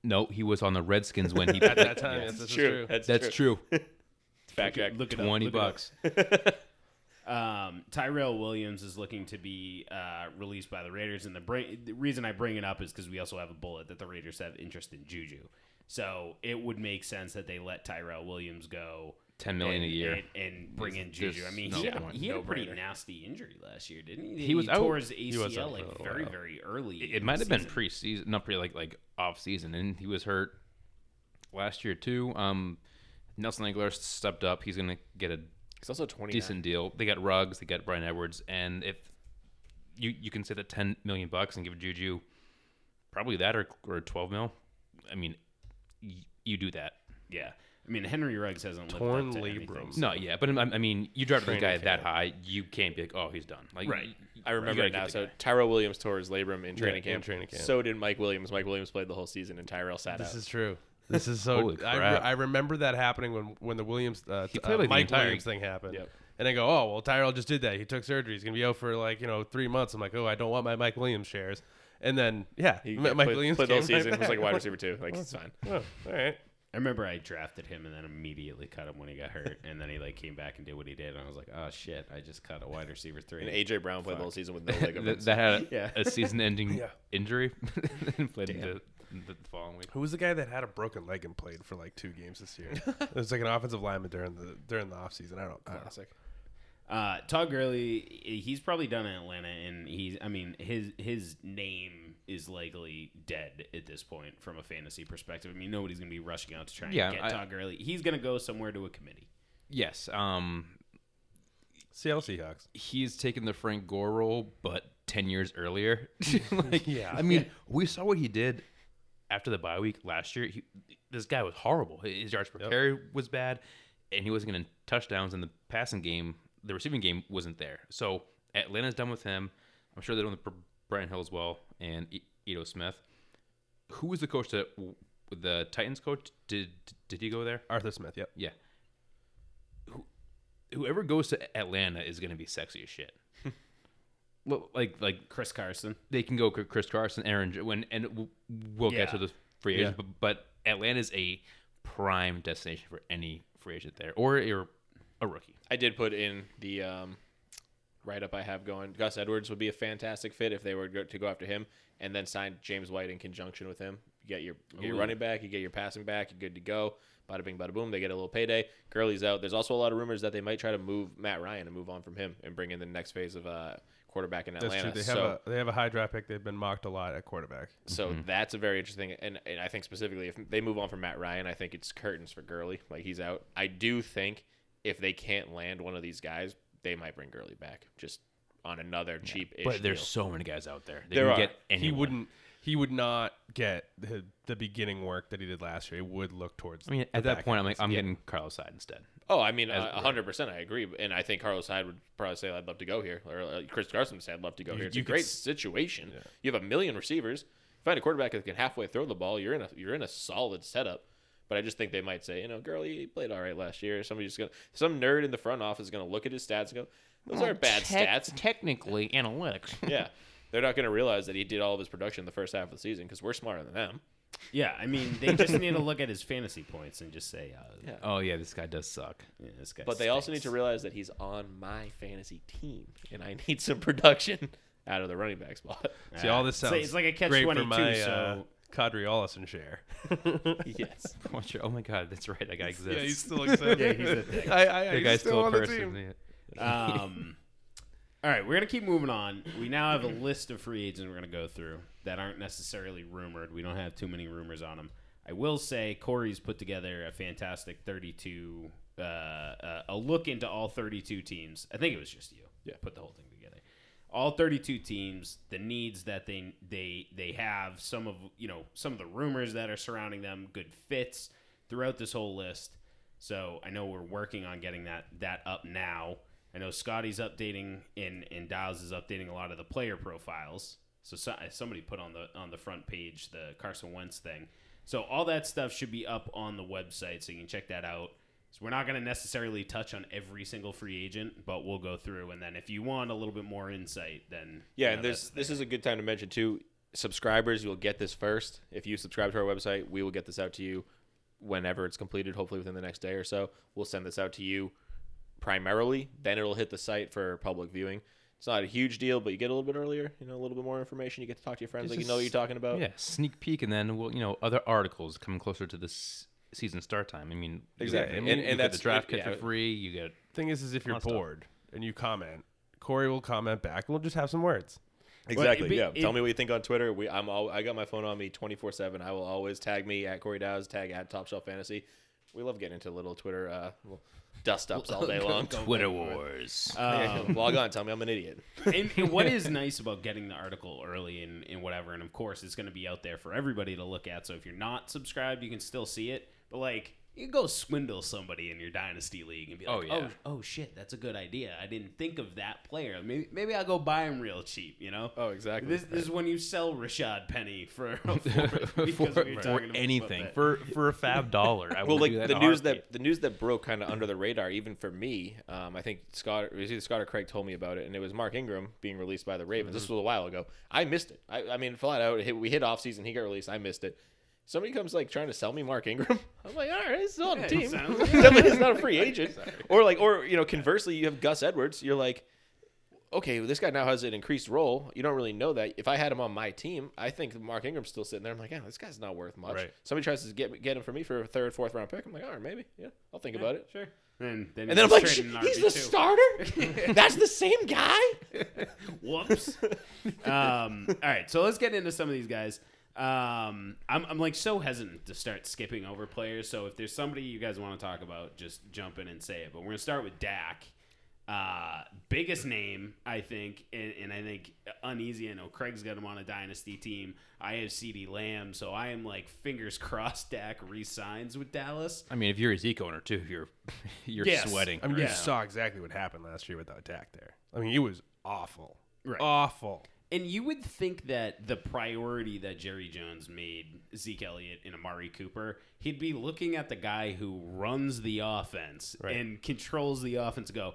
No, he was on the Redskins when he at that time, Yeah. yes, this is true. That's, That's true. Fact check. Look it up, Twenty look up. bucks. Um, Tyrell Williams is looking to be uh, released by the Raiders, and the, bring, the reason I bring it up is because we also have a bullet that the Raiders have interest in Juju. So it would make sense that they let Tyrell Williams go. 10 million a year. and, and bring in Juju. I mean, no he, had, point. he had a pretty No-brainer. nasty injury last year, didn't he? He was out. tore his He was ACL out like very, while. very early. It, it might have been season. pre-season, not pre like like off season, and he was hurt last year too. Um, Nelson Agholor stepped up. He's gonna get a He's also 29. decent deal. They got Ruggs, they got Bryan Edwards, and if you you can say that ten million bucks and give Juju probably that or or twelve mil, I mean, y- you do that. Yeah. I mean, Henry Ruggs hasn't Torn lived up to labrum. so- No, yeah, but I I mean, you draft a Training guy that high, you can't be like, oh, he's done. Like, Right. I remember gotta it now. So. Tyrell Williams tore his labrum in training, in camp. training camp. So did Mike Williams. Mike Williams played the whole season, and Tyrell sat This out. This is true. This is so. Holy I, re- I remember that happening when when the Williams uh, t- uh, like Mike entire- Williams thing happened. Yep. And I go, oh well, Tyrell just did that. He took surgery. He's gonna be out for like you know three months. I'm like, oh, I don't want my Mike Williams shares. And then yeah, he M- yeah, Mike played, Williams played the whole came right season. Was like a wide receiver too. Like it's fine. Oh, all right. I remember I drafted him and then immediately cut him when he got hurt, and then he like came back and did what he did, and I was like, oh shit, I just cut a wide receiver three. And AJ Brown played the whole season with no that, ligaments. that had a, Yeah. a season-ending Yeah. injury, and played into the following week. Who was the guy that had a broken leg and played for like two games this year? it was like an offensive lineman during the during the offseason. I don't. I don't know. Classic. Uh, Todd Gurley, he's probably done in Atlanta, and he's, I mean, his his name is likely dead at this point from a fantasy perspective. I mean, nobody's gonna be rushing out to try and Yeah, get I- Todd Gurley. He's gonna go somewhere to a committee. Yes, um, Seattle Seahawks. he's taken the Frank Gore role, but ten years earlier. like, Yeah. I mean, we saw what he did after the bye week last year. He, this guy was horrible. His yards per Yep. carry was bad, and he wasn't getting touchdowns. in the passing game, the receiving game, wasn't there. So Atlanta's done with him. I'm sure they're done with Brian Hill as well and Ito Smith. Who was the coach that the Titans coach? Did did he go there? Arthur Smith. Yep. Yeah. Who, whoever goes to Atlanta is going to be sexy as shit. well, like like Chris Carson. they can go Chris- Chris Carson, Aaron when and we'll- we'll get to the free agents, but, but is a prime destination for any free agent there or a, a rookie. I did put in the um, write up I have going. Gus Edwards would be a fantastic fit if they were to go after him and then sign James White in conjunction with him. You get your, you get your running back, you get your passing back, you're good to go. Bada bing, bada boom. They get a little payday. Gurley's out. There's also a lot of rumors that they might try to move Matt Ryan and move on from him and bring in the next phase of uh, quarterback in That's Atlanta. true. They have so, a they have a high draft pick. They've been mocked a lot at quarterback. so that's a very interesting, and, and I think specifically if they move on from Matt Ryan, I think it's curtains for Gurley. Like he's out. I do think if they can't land one of these guys, they might bring Gurley back just on another cheap. But there's so many guys out there. They There can are. get He wouldn't. He would not get the, the beginning work that he did last year. He would look towards. I mean, the at that point. I'm like, I'm getting Carlos Hyde instead. Oh, I mean, As- a hundred percent, I agree. And I think Carlos Hyde would probably say, "I'd love to go here," or uh, Chris Carson would say, "I'd love to go You- here." It's you a great s- situation. You have a million receivers. Find a quarterback that can halfway throw the ball. You're in a you're in a solid setup. But I just think they might say, you know, Gurley he played all right last year. Somebody's gonna some nerd in the front office is gonna look at his stats and go, "Those aren't bad stats." Technically, analytics. yeah, they're not gonna realize that he did all of his production in the first half of the season because we're smarter than them. Yeah, I mean, they just need to look at his fantasy points and just say, uh, Yeah. Oh yeah, this guy does suck. yeah, this guy. But they also need to realize that he's on my fantasy team, and I need some production out of the running back spot. See, all Uh, this it's like- it's like a catch 22, for my so Qadree Ollison share. yes. What's your- Oh my god, that's right. That guy exists. yeah, he's still excited. Yeah, he's a thing. I, I, that he's guy's still, still a on the person. team. yeah. Um, all right, we're gonna keep moving on. We now have a list of free agents we're gonna go through that aren't necessarily rumored. We don't have too many rumors on them. I will say Corey's put together a fantastic 32, uh, uh, a look into all 32 teams. I think it was just you. Yeah. put the whole thing together. All 32 teams, the needs that they they they have, some of you know some of the rumors that are surrounding them, good fits throughout this whole list. So I know we're working on getting that that up now. I know Scotty's updating and and Dials is updating a lot of the player profiles. So, so uh, somebody put on the on the front page the Carson Wentz thing. So all that stuff should be up on the website, so you can check that out. So we're not going to necessarily touch on every single free agent, but we'll go through, and then if you want a little bit more insight, then Yeah, you know, and this this is a good time to mention too. Subscribers, you'll get this first. If you subscribe to our website, we will get this out to you whenever it's completed. Hopefully within the next day or so. We'll send this out to you primarily. Then it'll hit the site for public viewing. It's not a huge deal, but you get a little bit earlier. You know, a little bit more information. You get to talk to your friends, It's like you know what you're talking about. Yeah, sneak peek, and then we'll you know other articles coming closer to this season start time. I mean, Exactly. get- And- you and get that's- the draft it- kit yeah. for free. You get Thing is, is if you're Fun stuff. bored and you comment, Corey will comment back, and we'll just have some words. Exactly. Well, it- yeah. it- Tell me what you think on Twitter. We, I'm all, I got my phone on me 24 seven. I will always tag me at Corey Dow's, tag at Top Shelf Fantasy. We love getting into little Twitter uh, dust ups all day long. Twitter wars. Um, log on. Tell me I'm an idiot. and, and what is nice about getting the article early and, and whatever, and of course it's going to be out there for everybody to look at. So if you're not subscribed, you can still see it. But like, you can go swindle somebody in your dynasty league and be like, Oh, oh, yeah. oh, shit, that's a good idea. I didn't think of that player. Maybe maybe I'll go buy him real cheap. You know? Oh, exactly. This, this is when you sell Rashaad Penny for a fourth because for, we for anything for for a FAAB dollar. I well, like do that the news that the news that broke kind of under the radar, even for me. Um, I think Scott, it was either Scott or Craig told me about it, and it was Mark Ingram being released by the Ravens. This was a while ago. I missed it. I, I mean, flat out, it hit, we hit off season. He got released. I missed it. Somebody comes like trying to sell me Mark Ingram. I'm like, all right, he's still on the team. sounds- Definitely, he's not a free agent. Or like, or you know, conversely, you have Gus Edwards. You're like, okay, well, this guy now has an increased role. You don't really know that. If I had him on my team, I think Mark Ingram's still sitting there. I'm like, yeah, this guy's not worth much. Right. Somebody tries to get get him for me for a third, fourth round pick. I'm like, all right, maybe, yeah, I'll think about it. Sure. And then, And then I'm like, he's "Sh- he's the RB2. starter. That's the same guy. Whoops. um, all right, so let's get into some of these guys. Um, I'm, I'm like so hesitant to start skipping over players. So if there's somebody you guys want to talk about, just jump in and say it. But we're gonna start with Dak. Uh, biggest name, I think, and, and I think uneasy. I know Craig's got him on a dynasty team. I have CeeDee Lamb, so I am like fingers crossed. Dak resigns with Dallas. I mean, if you're a Zeke owner too, you're you're Yes. sweating. I mean, Yeah. you saw exactly what happened last year without Dak there. I mean, it was awful. Right. Awful. And you would think that the priority that Jerry Jones made Zeke Elliott and Amari Cooper, he'd be looking at the guy who runs the offense Right. and controls the offense. Go,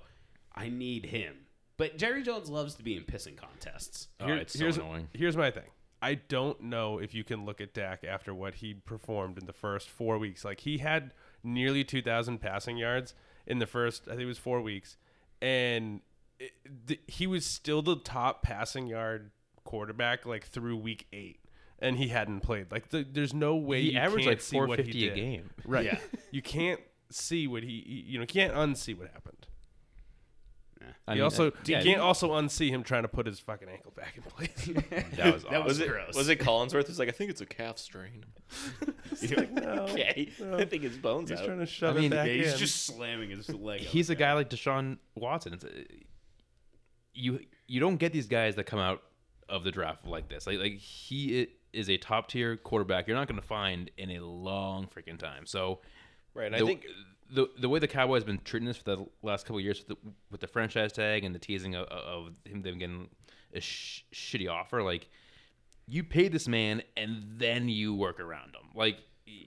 I need him. But Jerry Jones loves to be in pissing contests. Oh, Here- it's so here's, annoying. Here's my thing. I don't know if you can look at Dak after what he performed in the first four weeks. Like he had nearly 2,000 passing yards in the first, I think it was four weeks, and it, th- he was still the top passing yard quarterback like through week eight, and he hadn't played. Like the, there's no way He you averaged can't like see what he 450 a did. game. Right. Yeah. you can't see what he, he- you know, can't unsee what happened. I he mean, also uh, yeah, you can't also unsee him trying to put his fucking ankle back in place. that was That awesome. Was it gross. was it Collinsworth? Who's like, I think it's a calf strain. You're like, No, okay, no. I think his bones He's out. trying to shove I mean, it back Yeah, he's in. just slamming his leg. He's a guy like Deshaun Watson. It's, uh, you you don't get these guys that come out of the draft like this. Like like he is a top tier quarterback. You're not going to find in a long freaking time. So right. And I think the the way the Cowboys been treating this for the last couple of years with the, with the franchise tag and the teasing of, of him them getting a sh- shitty offer, like you pay this man and then you work around him. Like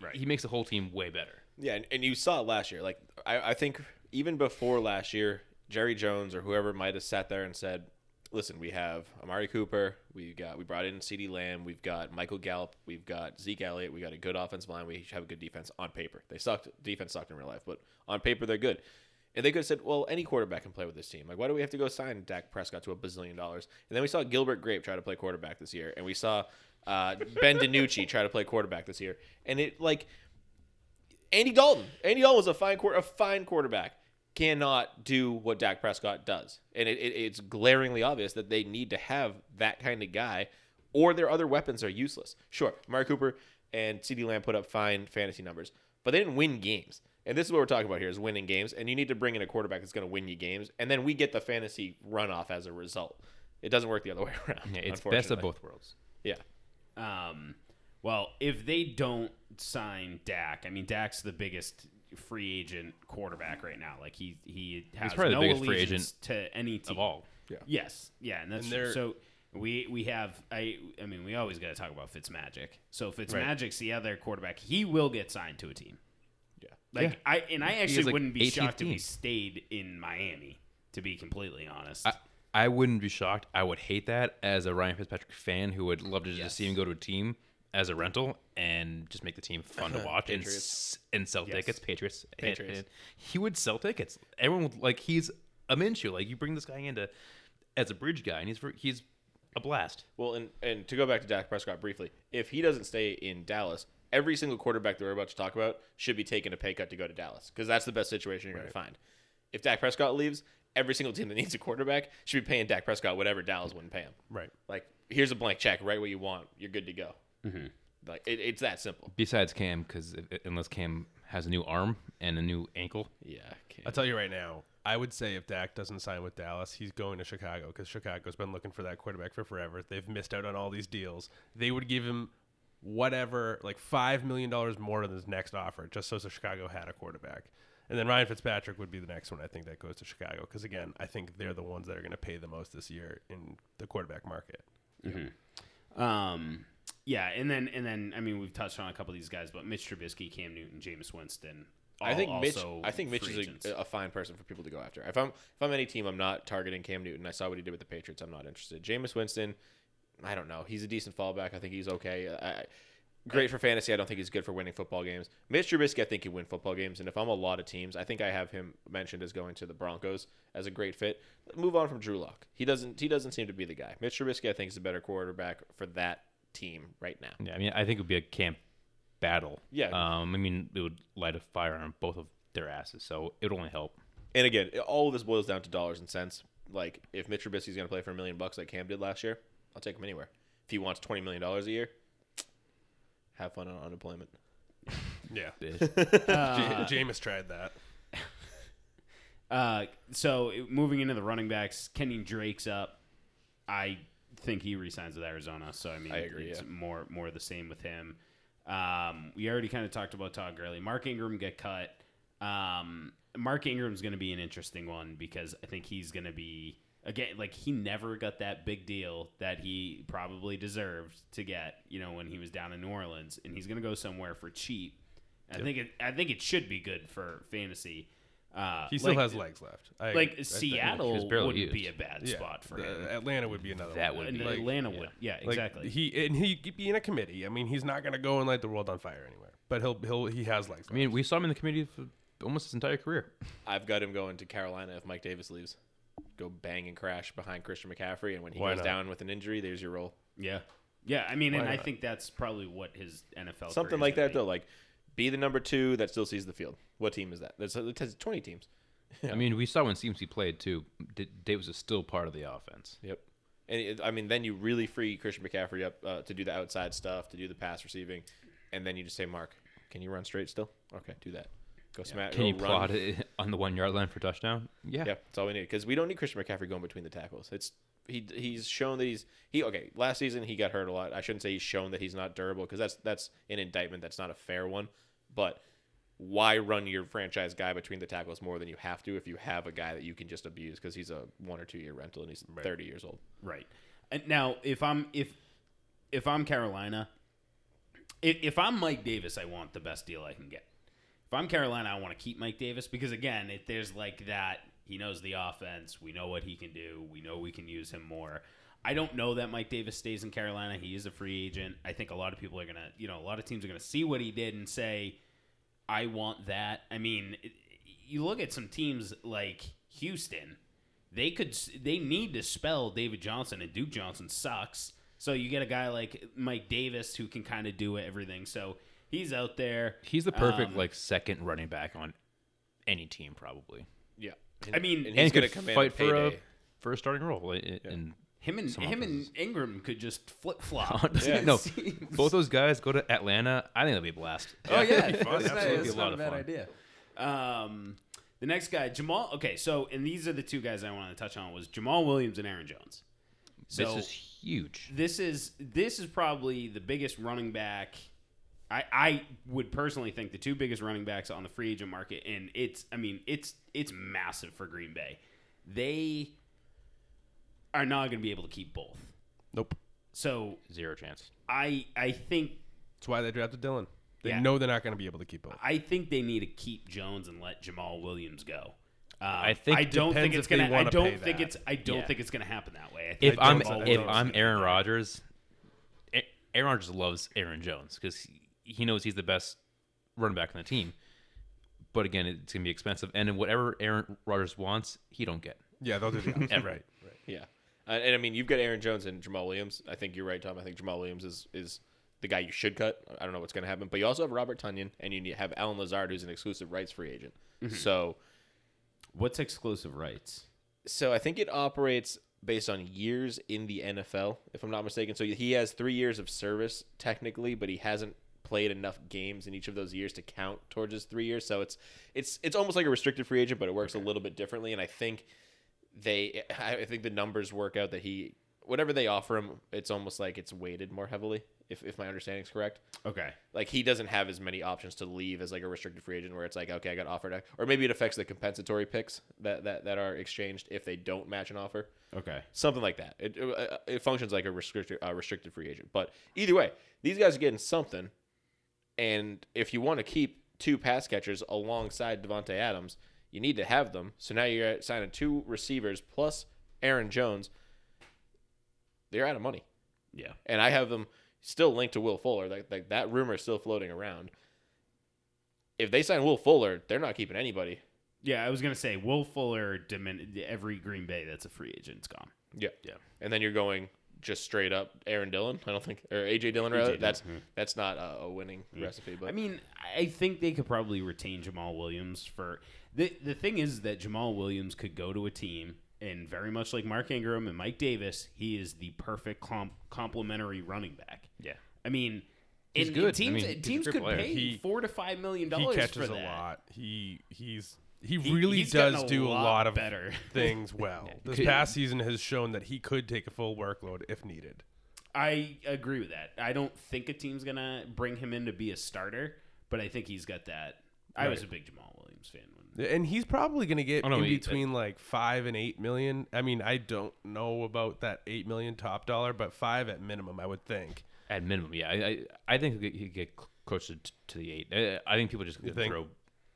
Right. he makes the whole team way better. Yeah, and, and you saw it last year. Like I, I think even before last year, Jerry Jones or whoever might have sat there and said, "Listen, we have Amari Cooper, we got we brought in CeeDee Lamb, we've got Michael Gallup, we've got Zeke Elliott, we got a good offensive line, we have a good defense on paper. They sucked. Defense sucked in real life, but on paper they're good." And they could have said, "Well, any quarterback can play with this team. Like, why do we have to go sign Dak Prescott to a bazillion dollars?" And then we saw Gilbert Grape try to play quarterback this year, and we saw uh, Ben DiNucci try to play quarterback this year, and it like Andy Dalton. Andy Dalton was a fine a fine quarterback. Cannot do what Dak Prescott does, and it, it, it's glaringly obvious that they need to have that kind of guy, or their other weapons are useless. Sure, Mark Cooper and CeeDee Lamb put up fine fantasy numbers, but they didn't win games. And this is what we're talking about here: is winning games. And you need to bring in a quarterback that's going to win you games, and then we get the fantasy runoff as a result. It doesn't work the other way around. Yeah, it's best of both worlds. Yeah. Um, well, if they don't sign Dak, I mean, Dak's the biggest free agent quarterback right now. Like he he has probably the no biggest free agent to any team Of all. Yes, yeah, and that's And so. We we have I I mean we always got to talk about Fitzmagic. So Fitzmagic's the other quarterback. He will get signed to a team. Yeah. Like Yeah. I and I actually like wouldn't be 18th shocked if he stayed in Miami. To be completely honest, I, I wouldn't be shocked. I would hate that as a Ryan Fitzpatrick fan who would love to just Yes. see him go to a team. As a rental and just make the team fun to watch and, s- and sell Yes. tickets. Patriots. Patriots. and he would sell tickets. Everyone would, like he's a Minshew. Like you bring this guy into as a bridge guy, and he's he's a blast. Well, and and to go back to Dak Prescott briefly, if he doesn't stay in Dallas, every single quarterback that we're about to talk about should be taking a pay cut to go to Dallas because that's the best situation you're going to find. If Dak Prescott leaves, every single team that needs a quarterback should be paying Dak Prescott whatever Dallas wouldn't pay him. Right. Like, here's a blank check, write what you want, you're good to go. Like, it, it's that simple. Besides Cam, because unless Cam has a new arm and a new ankle, Yeah. Can't. I'll tell you right now. I would say if Dak doesn't sign with Dallas, he's going to Chicago because Chicago's been looking for that quarterback for forever. They've missed out on all these deals. They would give him whatever, like five million dollars more than his next offer, just so Chicago had a quarterback. And then Ryan Fitzpatrick would be the next one. I think that goes to Chicago because again, I think they're the ones that are going to pay the most this year in the quarterback market. Um, yeah, and then and then I mean we've touched on a couple of these guys, but Mitch Trubisky, Cam Newton, Jameis Winston. I think Mitch. I think Mitch is a, a fine person for people to go after. If I'm if I'm any team, I'm not targeting Cam Newton. I saw what he did with the Patriots. I'm not interested. Jameis Winston, I don't know. He's a decent fallback. I think he's okay. I, great for fantasy. I don't think he's good for winning football games. Mitch Trubisky, I think he win football games. And if I'm a lot of teams, I think I have him mentioned as going to the Broncos as a great fit. Move on from Drew Lock. He doesn't. He doesn't seem to be the guy. Mitch Trubisky, I think, is a better quarterback for that team right now. yeah, I mean, I think it would be a camp battle. Yeah. Um, I mean, it would light a fire on both of their asses, so it would only help. And again, all of this boils down to dollars and cents. Like if Mitch Trubisky's going to play for a million bucks like Cam did last year, I'll take him anywhere. If he wants twenty million dollars a year, have fun on unemployment. Yeah, Uh, J- Jameis tried that. Uh, so moving into the running backs, Kenny Drake's up. I think he resigns with Arizona. So I mean, I agree, It's yeah. more more the same with him. Um, we already kind of talked about Todd Gurley. Mark Ingram get cut. Um, Mark Ingram's going to be an interesting one because I think he's going to be again like he never got that big deal that he probably deserved to get. You know when he was down in New Orleans, and he's going to go somewhere for cheap. I think it. I think it should be good for fantasy. Uh, He still like- has legs left. I, like I Seattle was barely wouldn't be a bad yeah, spot for the- him. Atlanta would be another. That one. would be- Like, Atlanta yeah. would, yeah, Like, exactly. He and he could be in a committee. I mean, he's not going to go and light the world on fire anywhere. But he'll he'll he has legs. I mean, we saw him in the committee for almost his entire career. I've got him going to Carolina if Mike Davis leaves. Go bang and crash behind Christian McCaffrey, and when he Why goes not? down with an injury, there's your role. yeah, yeah. I mean, and Why I think that's probably what his NFL Something like that be. though. Like be the number two that still sees the field. What team is that? That's it has twenty teams. I mean, we saw when CMC played too. D- Davis is still part of the offense. Yep. And it, I mean, then you really free Christian McCaffrey up uh, to do the outside stuff, to do the pass receiving, and then you just say, Mark, can you run straight still? Okay, do that. Go smash. Can you plot it on the one yard line for touchdown? Yeah. Yeah, that's all we need because we don't need Christian McCaffrey going between the tackles. It's he he's shown that he's he okay. Last season he got hurt a lot. I shouldn't say he's shown that he's not durable because that's that's an indictment. That's not a fair one. But why run your franchise guy between the tackles more than you have to if you have a guy that you can just abuse because he's a one or two year rental and he's thirty years old. Right. And now, if I'm if if I'm Carolina, if, if I'm Mike Davis, I want the best deal I can get. If I'm Carolina, I want to keep Mike Davis because again, if there's like that, he knows the offense. We know what he can do. We know we can use him more. I don't know that Mike Davis stays in Carolina. He is a free agent. I think a lot of people are gonna, you know, a lot of teams are gonna see what he did and say, "I want that." I mean, it, you look at some teams like Houston they could they need to spell David Johnson and Duke Johnson sucks. So you get a guy like Mike Davis who can kind of do everything. So he's out there. He's the perfect Um, like second running back on any team probably, Yeah, I mean, and and he's going could to command fight for a for a starting role. i- i- And him and Some him and. Ingram could just flip flop. 100%. no, both those guys go to Atlanta. I think that'd be a blast. Oh yeah, It'd be fun, That's absolutely. not- Be a lot not of a bad fun. idea. Um, the next guy, Jamal. Okay, so and these are the two guys I wanted to touch on was Jamal Williams and Aaron Jones. So this is huge. this is this is probably the biggest running back. I, I would personally think the two biggest running backs on the free agent market, and it's I mean it's it's massive for Green Bay. They are not going to be able to keep both. Nope. So Zero chance. I I think That's why they drafted Dillon. They Yeah. know they're not going to be able to keep both. I think they need to keep Jones and let Jamal Williams go. Um, I think I don't think it's gonna. I don't think that. it's. I don't Yeah. think it's gonna happen that way. I think If I I'm if I'm. Aaron Rodgers, Aaron Rodgers loves Aaron Jones because he, he knows he's the best running back on the team. But again, it's gonna be expensive, and whatever Aaron Rodgers wants, he don't get. Yeah, they'll do the opposite. Right. Right. Yeah, uh, and I mean you've got Aaron Jones and Jamal Williams. I think you're right, Tom. I think Jamal Williams is is the guy you should cut. I don't know what's going to happen, but you also have Robert Tonyan and you have Allen Lazard, who's an exclusive rights free agent. So, What's exclusive rights? so I think it operates based on years in the NFL, if I'm not mistaken. So he has three years of service technically, but he hasn't played enough games in each of those years to count towards his three years. So it's it's it's almost like a restricted free agent, but it works a little bit differently. And I think they, I think the numbers work out that he, whatever they offer him, it's almost like it's weighted more heavily. If if my understanding is correct Okay. like he doesn't have as many options to leave as like a restricted free agent where it's like okay I got offered or maybe it affects the compensatory picks that that, that are exchanged if they don't match an offer Okay. something like that it, it, it functions like a restricted uh, restricted free agent but either way these guys are getting something and if you want to keep two pass catchers alongside Davante Adams you need to have them so now you're signing two receivers plus Aaron Jones they're out of money Yeah. and I have them still linked to Will Fuller. Like, like that rumor is still floating around. If they sign Will Fuller, they're not keeping anybody. Yeah, I was gonna say Will Fuller. Every Green Bay that's a free agent's gone. Yeah, Yeah. And then you're going just straight up Aaron Dillon. I don't think or AJ Dillon rather. Dillon, That's hmm. that's not a, a winning recipe. But I mean, I think they could probably retain Jamal Williams for the the thing is that Jamal Williams could go to a team and very much like Mark Ingram and Mike Davis, he is the perfect com- complementary running back. Yeah. I mean, He's and good. I Teams, mean, teams could player. pay He- four to five million He dollars catches for a that. lot. He he's he He- really he's does a do a lot lot of better. things well. This Could- past season has shown that he could take a full workload if needed. I agree with that. I don't think a team's gonna bring him in to be a starter, but I think he's got that. I was a big Jamal Williams fan. When, And he's probably going to get Oh, no, in he- between like five and eight million. I mean, I don't know about that eight million top dollar, but five at minimum, I would think. At minimum, yeah. I I, I think he could get closer t- to the eight. I, I think people just think? throw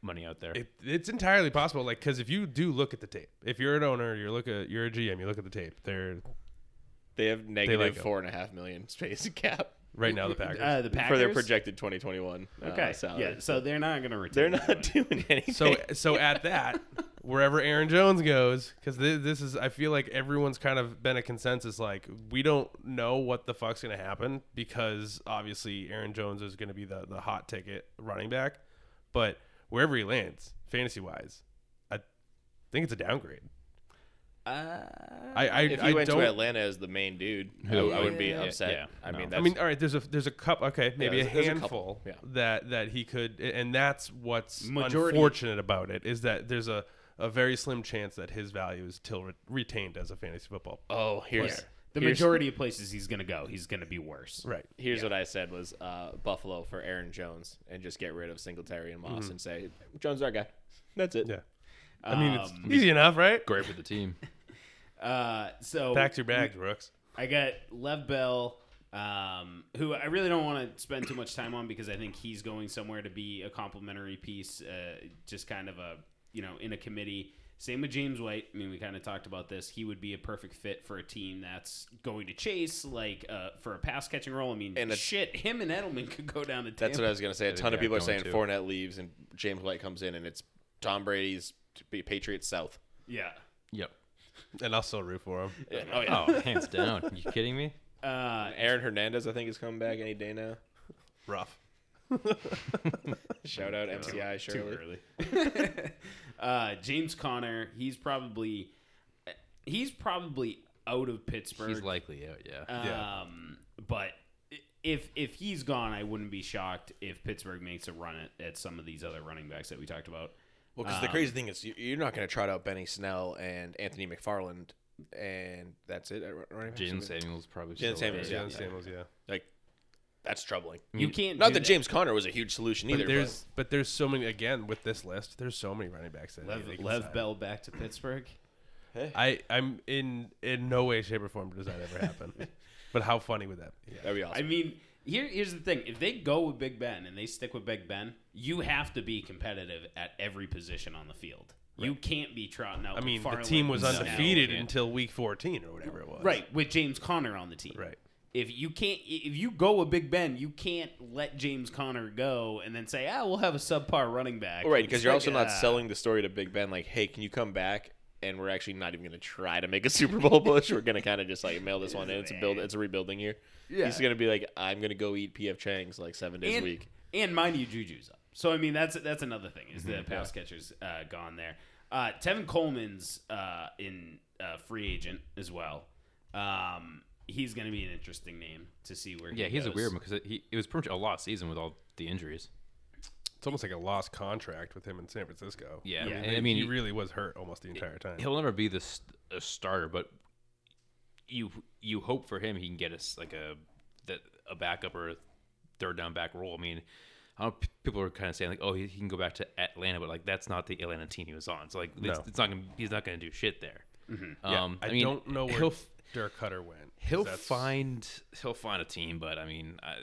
money out there. It, it's entirely possible. Like, because if you do look at the tape, if you're an owner, you're look at you're a GM, you look at the tape. They're they have negative like him. four and a half million space cap right now the Packers. uh, the Packers for their projected 2021. uh, Okay, salary. yeah. So they're not gonna retain. they're not money. doing anything. So so at that, wherever Aaron Jones goes, because this, this is, I feel like everyone's kind of been a consensus. Like we don't know what the fuck's gonna happen because obviously Aaron Jones is gonna be the the hot ticket running back, but wherever he lands, fantasy wise, I think it's a downgrade. Uh, I I, if I went don't. to Atlanta as the main dude, I, Who- I would be upset. yeah, I no. mean, I that's, I mean, all right. There's a there's a cup. Okay, maybe there's- a there's a handful couple, yeah. that that he could, and that's what's Majority- unfortunate about it is that there's a a very slim chance that his value is still re- retained as a fantasy football. oh, here's the here's- majority of places he's gonna go, he's gonna be worse. Right. Here's what I said was uh, Buffalo for Aaron Jones and just get rid of Singletary and Moss and say Jones is our guy. That's it. Yeah. I mean, it's Um, easy enough, right? Great for the team. Uh, so Pack your bags, Brooks. I got Lev Bell, um, who I really don't want to spend too much time on because I think he's going somewhere to be a complimentary piece, uh, just kind of a you know in a committee. Same with James White. I mean, we kind of talked about this. He would be a perfect fit for a team that's going to chase, like uh, for a pass catching role. I mean, And a- shit, him and Edelman could go down to Tampa. That's what I was gonna say. A think ton of people are are saying going to. Fournette leaves and James White comes in, and it's Tom Brady's Patriots South. yeah. Yep. And I'll still root for him. Yeah. Oh yeah. Oh, hands down. you kidding me? Uh, Aaron Hernandez, I think, is coming back any day now. Rough. Shout out MCI too Shirley. early. uh, James Conner, he's probably he's probably out of Pittsburgh. He's likely out, yeah. Yeah. Um, but if if he's gone, I wouldn't be shocked if Pittsburgh makes a run at, at some of these other running backs that we talked about. Well, because the crazy thing is, you- you're not going to trot out Benny Snell and Anthony McFarland, and that's it. at running? Jaden Samuels probably Jalen still Samuels, yeah. Jaylen Samuels, yeah. Like, that's troubling. Mm. You can't. Not do that James Conner was a huge solution But either. there's but there's so many again with this list. There's so many running backs that Lev, Lev. Bell back to Pittsburgh. I I'm in in no way, shape, or form does that ever happen. but how funny would that? be? but that'd be awesome. I mean, here here's the thing: if they go with Big Ben and they stick with Big Ben, you have to be competitive at every position on the field. You can't be trotting out. I mean, the team was undefeated until week 14 or whatever it was. Right, with James Conner on the team. Right. If you can't, if you go with Big Ben, you can't let James Conner go and then say, ah, we'll have a subpar running back. Right, because you're also not selling the story to Big Ben like, hey, can you come back? And we're actually not even going to try to make a Super Bowl push. We're going to kind of just like mail this one in. It's a build. It's a rebuilding year. Yeah. He's going to be like, I'm going to go eat PF Chang's like seven days and, a week. And mind you, Juju's up. So I mean, that's that's another thing is the pass catchers uh, gone there. Uh, Tevin Coleman's uh, in uh, free agent as well. Um, he's going to be an interesting name to see where. He Yeah, he he's a weird one because it, he, it was pretty much a lost season with all the injuries. It's almost like a lost contract with him in San Francisco. Yeah, Yeah. and I mean, he really was hurt almost the entire time. he'll never be this a starter, but you you hope for him he can get us like a that a backup or a third down back role. I mean, I don't, people are kind of saying like, oh, he, he can go back to Atlanta, but like that's not the Atlanta team he was on. So like, it's, No. it's not gonna he's not gonna do shit there. Yeah, Um, I, mean, don't know where he'll f- Dirk Cutter went. 'Cause he'll find he'll find a team, but I mean, I,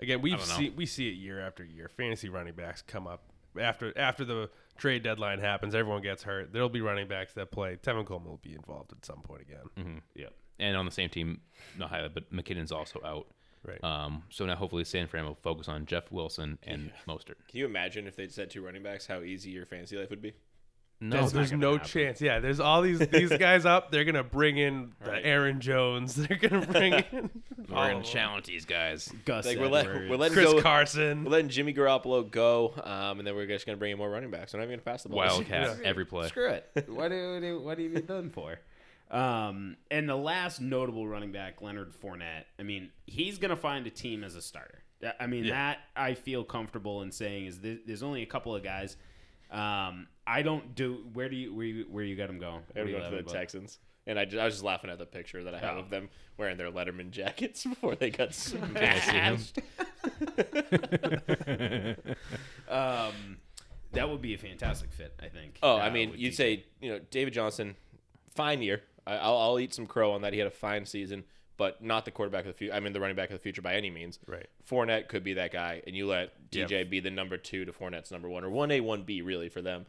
Again, we see we see it year after year. Fantasy running backs come up after after the trade deadline happens. Everyone gets hurt. There'll be running backs that play. Tevin Coleman will be involved at some point again. Yep. and on the same team, not highlight, but McKinnon's also out. Right. Um, so now hopefully San Fran will focus on Jeff Wilson and Mostert. Can you imagine if they'd said two running backs, how easy your fantasy life would be? No, There's, there's no happen. chance. Yeah, there's all these these guys up. They're gonna bring in the Right. Aaron Jones. They're gonna bring in we're gonna challenge these guys. Gus Like we're, let, we're letting Chris go. Carson. We're letting Jimmy Garoppolo go, um, and then we're just going to bring in more running backs. We're not even going to pass the ball. Wildcat every play. Screw it. what do, do what do you need done for? Um, and the last notable running back, Leonard Fournette. I mean, he's gonna find a team as a starter. I mean, Yeah. that I feel comfortable in saying is th- there's only a couple of guys. Um, I don't do. Where do you where you, where you got him going? Where Where we you go to the going? Texans. And I, ju- I was just laughing at the picture that I have Oh. of them wearing their Letterman jackets before they got see smashed. Um, that would be a fantastic fit. I think. Oh, uh, I mean, you'd say you know David Johnson, fine year. I, I'll, I'll eat some crow on that. He had a fine season, but not the quarterback of the future. I mean, the running back of the future by any means. Right. Fournette could be that guy, and you let DJ Yeah. be the number two to Fournette's number one, or one A, one B, really for them.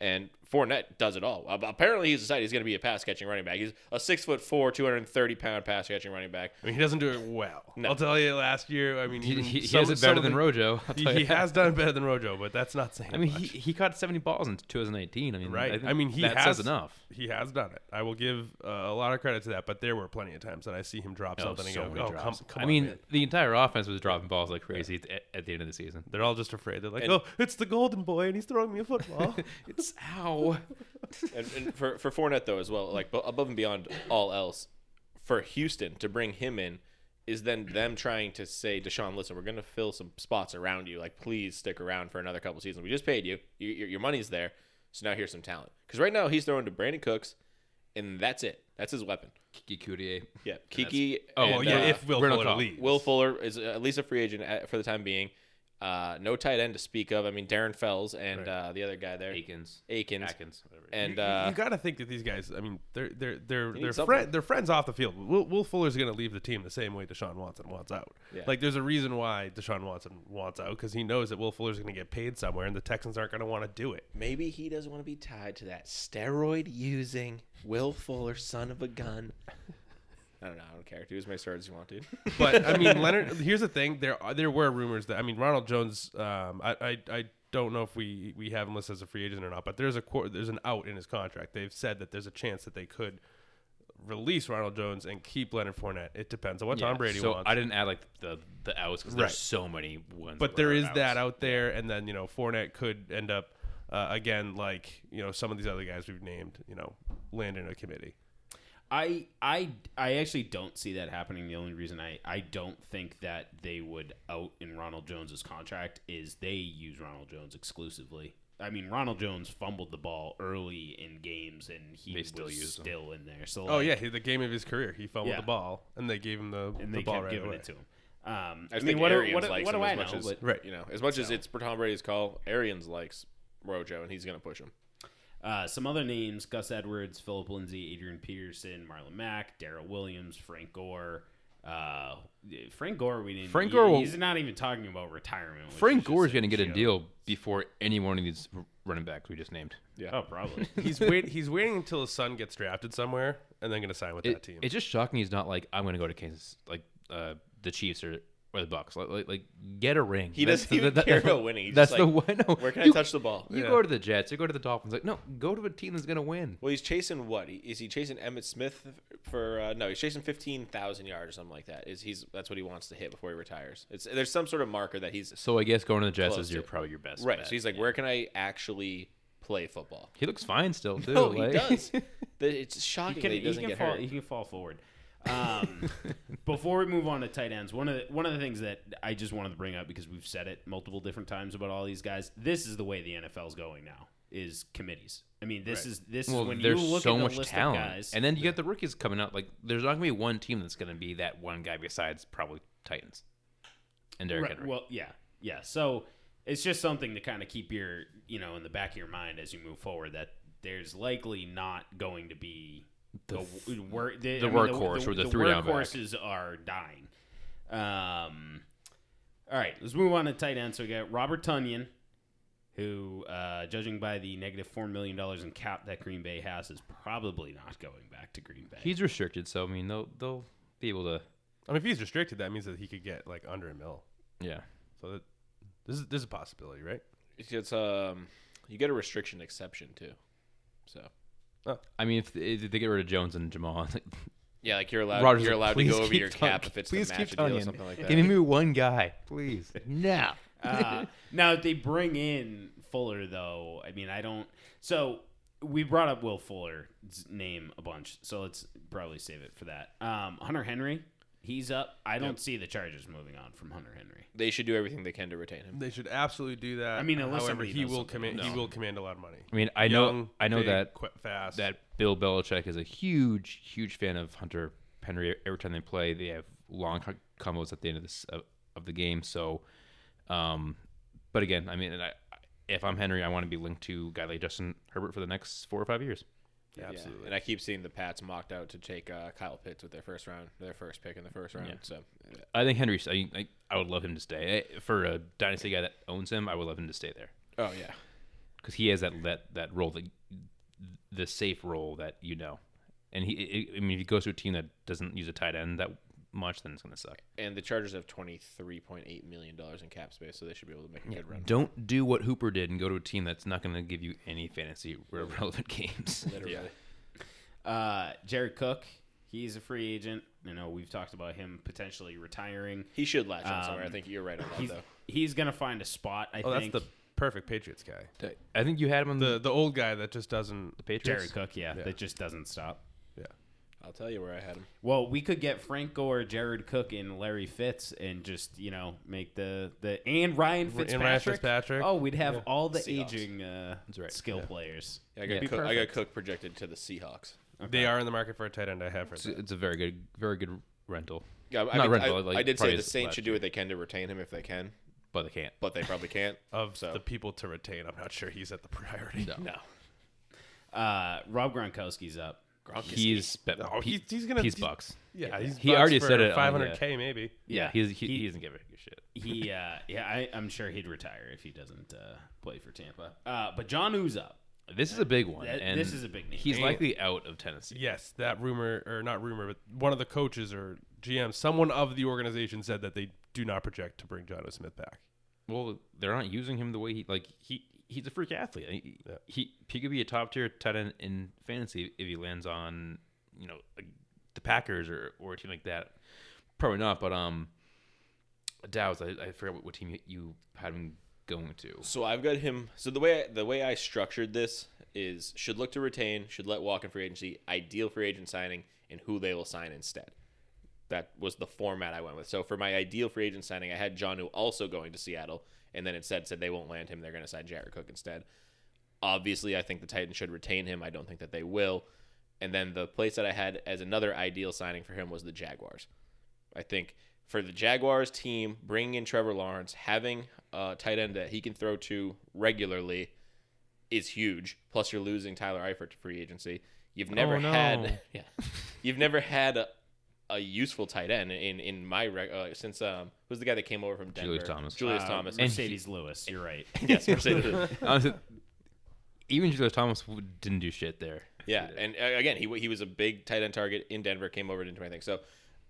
And Fournette does it all. Apparently, he's decided he's going to be a pass catching running back. He's a six foot four, two hundred and thirty pound pass catching running back. I mean, he doesn't do it well. No. I'll tell you, last year, I mean, He, even he, he some- has it better than the- Rojo. I'll He, tell he you has done better than Rojo, but that's not saying I mean, much. he, he caught 70 balls in 2018. I mean, right. I, I, mean, he that has says enough. He has done it. I will give uh, a lot of credit to that, but there were plenty of times that I see him drop Oh, something so and go, "Oh, come, drops. come I on, mean, man." the entire offense was dropping balls like crazy at, at the end of the season. They're all just afraid. They're like, And- "Oh, it's the golden boy, and he's throwing me a football." It's ow. and, and for for Fournette though as well, like above and beyond all else, for Houston to bring him in is then them trying to say, Deshaun, listen, we're going to fill some spots around you. Like, please stick around for another couple seasons. We just paid you. you your, your money's there. So now here's some talent. Because right now he's throwing to Brandin Cooks, and that's it. That's his weapon. Keke Coutee. Yeah, Kiki. Oh, and, well, yeah, uh, if Will Fuller leaves. Will Fuller is at least a free agent at, for the time being. Uh, no tight end to speak of. I mean, Darren Fells and Right. uh, the other guy there, Akins. Akins. Atkins. Whatever. And you, uh, you got to think that these guys. I mean, they're they're they're they're, something. friend, they're friends off the field. Will, Will Fuller's going to leave the team the same way Deshaun Watson wants out. Yeah. Like, there's a reason why Deshaun Watson wants out because he knows that Will Fuller's going to get paid somewhere, and the Texans aren't going to want to do it. Maybe he doesn't want to be tied to that steroid using Will Fuller, son of a gun. I don't know. I don't care. Do as many steroids as you want, dude. But I mean, Leonard. Here's the thing: there are, there were rumors that I mean, Ronald Jones. Um, I, I I don't know if we we have him listed as a free agent or not, but there's a quar- there's an out in his contract. They've said that there's a chance that they could release Ronald Jones and keep Leonard Fournette. It depends on what Tom Brady so wants. I didn't add like the the outs because Right. there's so many ones. but that there are is outs. that out there, and then you know Fournette could end up uh, again like you know some of these other guys we've named. You know, land in a committee. I I I actually don't see that happening. The only reason I I don't think that they would out in Ronald Jones's contract is they use Ronald Jones exclusively. I mean, Ronald Jones fumbled the ball early in games, and he They still was use him. still in there. So Oh like, yeah, he, the game of his career. He fumbled Yeah. the ball, and they gave him the, and the they ball kept right giving away. it to him. Um, I, I, mean, think what, Arians what, do- likes what do him I as know? much as But Right. you know, as much as it's for Tom Brady's call. Arians likes Rojo, and he's going to push him. Uh, some other names: Gus Edwards, Philip Lindsay, Adrian Peterson, Marlon Mack, Darrel Williams, Frank Gore. Uh, Frank Gore, we didn't. Frank Gore will- he's not even talking about retirement. Frank is Gore is going to get a deal before any one of these running backs we just named. Yeah. Oh, probably. he's wait he's waiting until his son gets drafted somewhere and then going to sign with that team. it's just shocking he's not like I'm going to go to Kansas. Like uh, the Chiefs or or the Bucs. Like, like, like get a ring. He That's- doesn't even that- care about winning. He's That's just the one. No, Where can I touch the ball? You Yeah. go to the Jets. You go to the Dolphins. Like, no, go to a team that's gonna win. Well, he's chasing what? Is he chasing Emmitt Smith for? Uh, no, he's chasing fifteen thousand yards or something like that. Is he's that's what he wants to hit before he retires? It's there's some sort of marker that he's So I guess going to the Jets is your to- probably your best. right. bet. So he's like, where can I actually play football? he looks fine still too. No, like- he does. The- It's He shocking can, that he he doesn't can get fall. hurt. He can fall forward. Um, before we move on to tight ends, one of the one of the things that I just wanted to bring up because we've said it multiple different times about all these guys. This is the way the NFL's going now. Is committees. I mean, this Right. is this Well, is when there's you look so at the much list talent, of guys, and then you get the rookies coming out. Like, there's not gonna be one team that's gonna be that one guy besides probably Titans and Derrick Right, Henry. Well, yeah, yeah. So it's just something to kind of keep your, you know, in the back of your mind as you move forward. That there's likely not going to be The a f- w- wor- the, the I mean, workhorse or the the three-down back. workhorses are dying. Um, all right, let's move on to tight end. So we got Robert Tonyan, who, uh, judging by the negative four million dollars in cap that Green Bay has, is probably not going back to Green Bay. He's restricted, so I mean, they'll they'll be able to. I mean, if he's restricted, that means that he could get like under a mil. Yeah, So that, this is this is a possibility, right? It's, it's um, you get a restriction exception too. So I mean, if, if they get rid of Jones and Jamal, like, yeah, like you're allowed Rodgers you're allowed to go over your Tun- cap if it's please the keep match deal or something like that. give me one guy, please. no. uh, now, if they bring in Fuller, though, I mean, I don't. So we brought up Will Fuller's name a bunch, so let's probably save it for that. Um, Hunter Henry, he's up. I don't see the Chargers moving on from Hunter Henry. They should do everything they can to retain him. They should absolutely do that. I mean, unless however, somebody he does will something command he else. will command a lot of money. I mean, I know Young, I know big, that qu- fast. that Bill Belichick is a huge, huge fan of Hunter Henry. Every time they play, they have long co- combos at the end of this of, of the game. So, um, but again, I mean, I, if I'm Henry, I want to be linked to a guy like Justin Herbert for the next four or five years. Yeah, absolutely. And I keep seeing the Pats mocked out to take uh, Kyle Pitts with their first round, their first pick in the first round. Yeah. So I think Henry. I, I, I would love him to stay for a dynasty guy that owns him. I would love him to stay there oh yeah, because he has that that that role that the safe role that you know. And he, I mean, if he goes to a team that doesn't use a tight end that much, then it's gonna suck. and the Chargers have twenty three point eight million dollars in cap space, so they should be able to make a good run. Don't do what Hooper did and go to a team that's not going to give you any fantasy re- relevant games. Literally. Uh, Jared Cook, he's a free agent. You know, we've talked about him potentially retiring. He should latch on somewhere. I Um, think you're right on that He's though. he's gonna find a spot. I oh, that's think. the perfect Patriots guy. I think you had him on the, The the old guy that just doesn't. the Patriots. Jared Cook, yeah, Yeah. that just doesn't stop. Yeah. I'll tell you where I had him. Well, we could get Frank Gore, Jared Cook, and Larry Fitz, and just you know make the the and Ryan And Fitzpatrick. Ryan Fitzpatrick. Oh, we'd have Yeah. all the Seahawks. aging uh, right. skill Yeah. players. Yeah, I got Yeah. Cook, I got Cook projected to the Seahawks. They are in the market for a tight end. I have heard It's, that. it's a very good, very good rental, Yeah, I, Not mean, rental, I, like, I did say the Saints should do what they can to retain him if they can, but they can't. but they probably can't. Of So- the people to retain, I'm not sure he's at the priority. No, No, Uh, Rob Gronkowski's up. He's bet, Oh, he, he's, he's gonna. he's he's- bucks. Yeah, he's He bucks already for said it on, 500k maybe. Yeah, Yeah, he's, he, he- he doesn't give a shit. He, uh, yeah, I, I'm sure he'd retire if he doesn't uh, play for Tampa. Uh, but Jonnu's up. This is a big one, That- and this is a big name. He's likely out of Tennessee. Yes, that rumor or not rumor, but one of the coaches or GM, someone of the organization said that they do not project to bring Jonnu Smith back. Well, they're not using him the way he like he he's a freak athlete. He, Yeah. he he could be a top tier tight end in fantasy if he lands on you know like the Packers or or a team like that. Probably not, but um, Dow's I, I forget what, what team you, had him going to. So I've got him. So the way I, the way I structured this is should look to retain, should let walk in free agency, ideal free agent signing, and who they will sign instead. That was the format I went with. So for my ideal free agent signing, I had Jonnu also going to Seattle, and then instead said they won't land him. They're going to sign Jared Cook instead. Obviously, I think the Titans should retain him. I don't think that they will. And then the place that I had as another ideal signing for him was the Jaguars. I think for the Jaguars team, bringing in Trevor Lawrence, having a tight end that he can throw to regularly is huge. Plus, you're losing Tyler Eifert to free agency. You've oh, never Oh, no. had, yeah, you've never had a, a useful tight end in in my rec- uh, since um who's the guy that came over from Denver? Julius Thomas. Julius Uh, Thomas. And he- Lewis. You're right. yes, Marcedes. Honestly, even Julius Thomas didn't do shit there. Yeah, and uh, again, he he was a big tight end target in Denver. Came over didn't do anything. So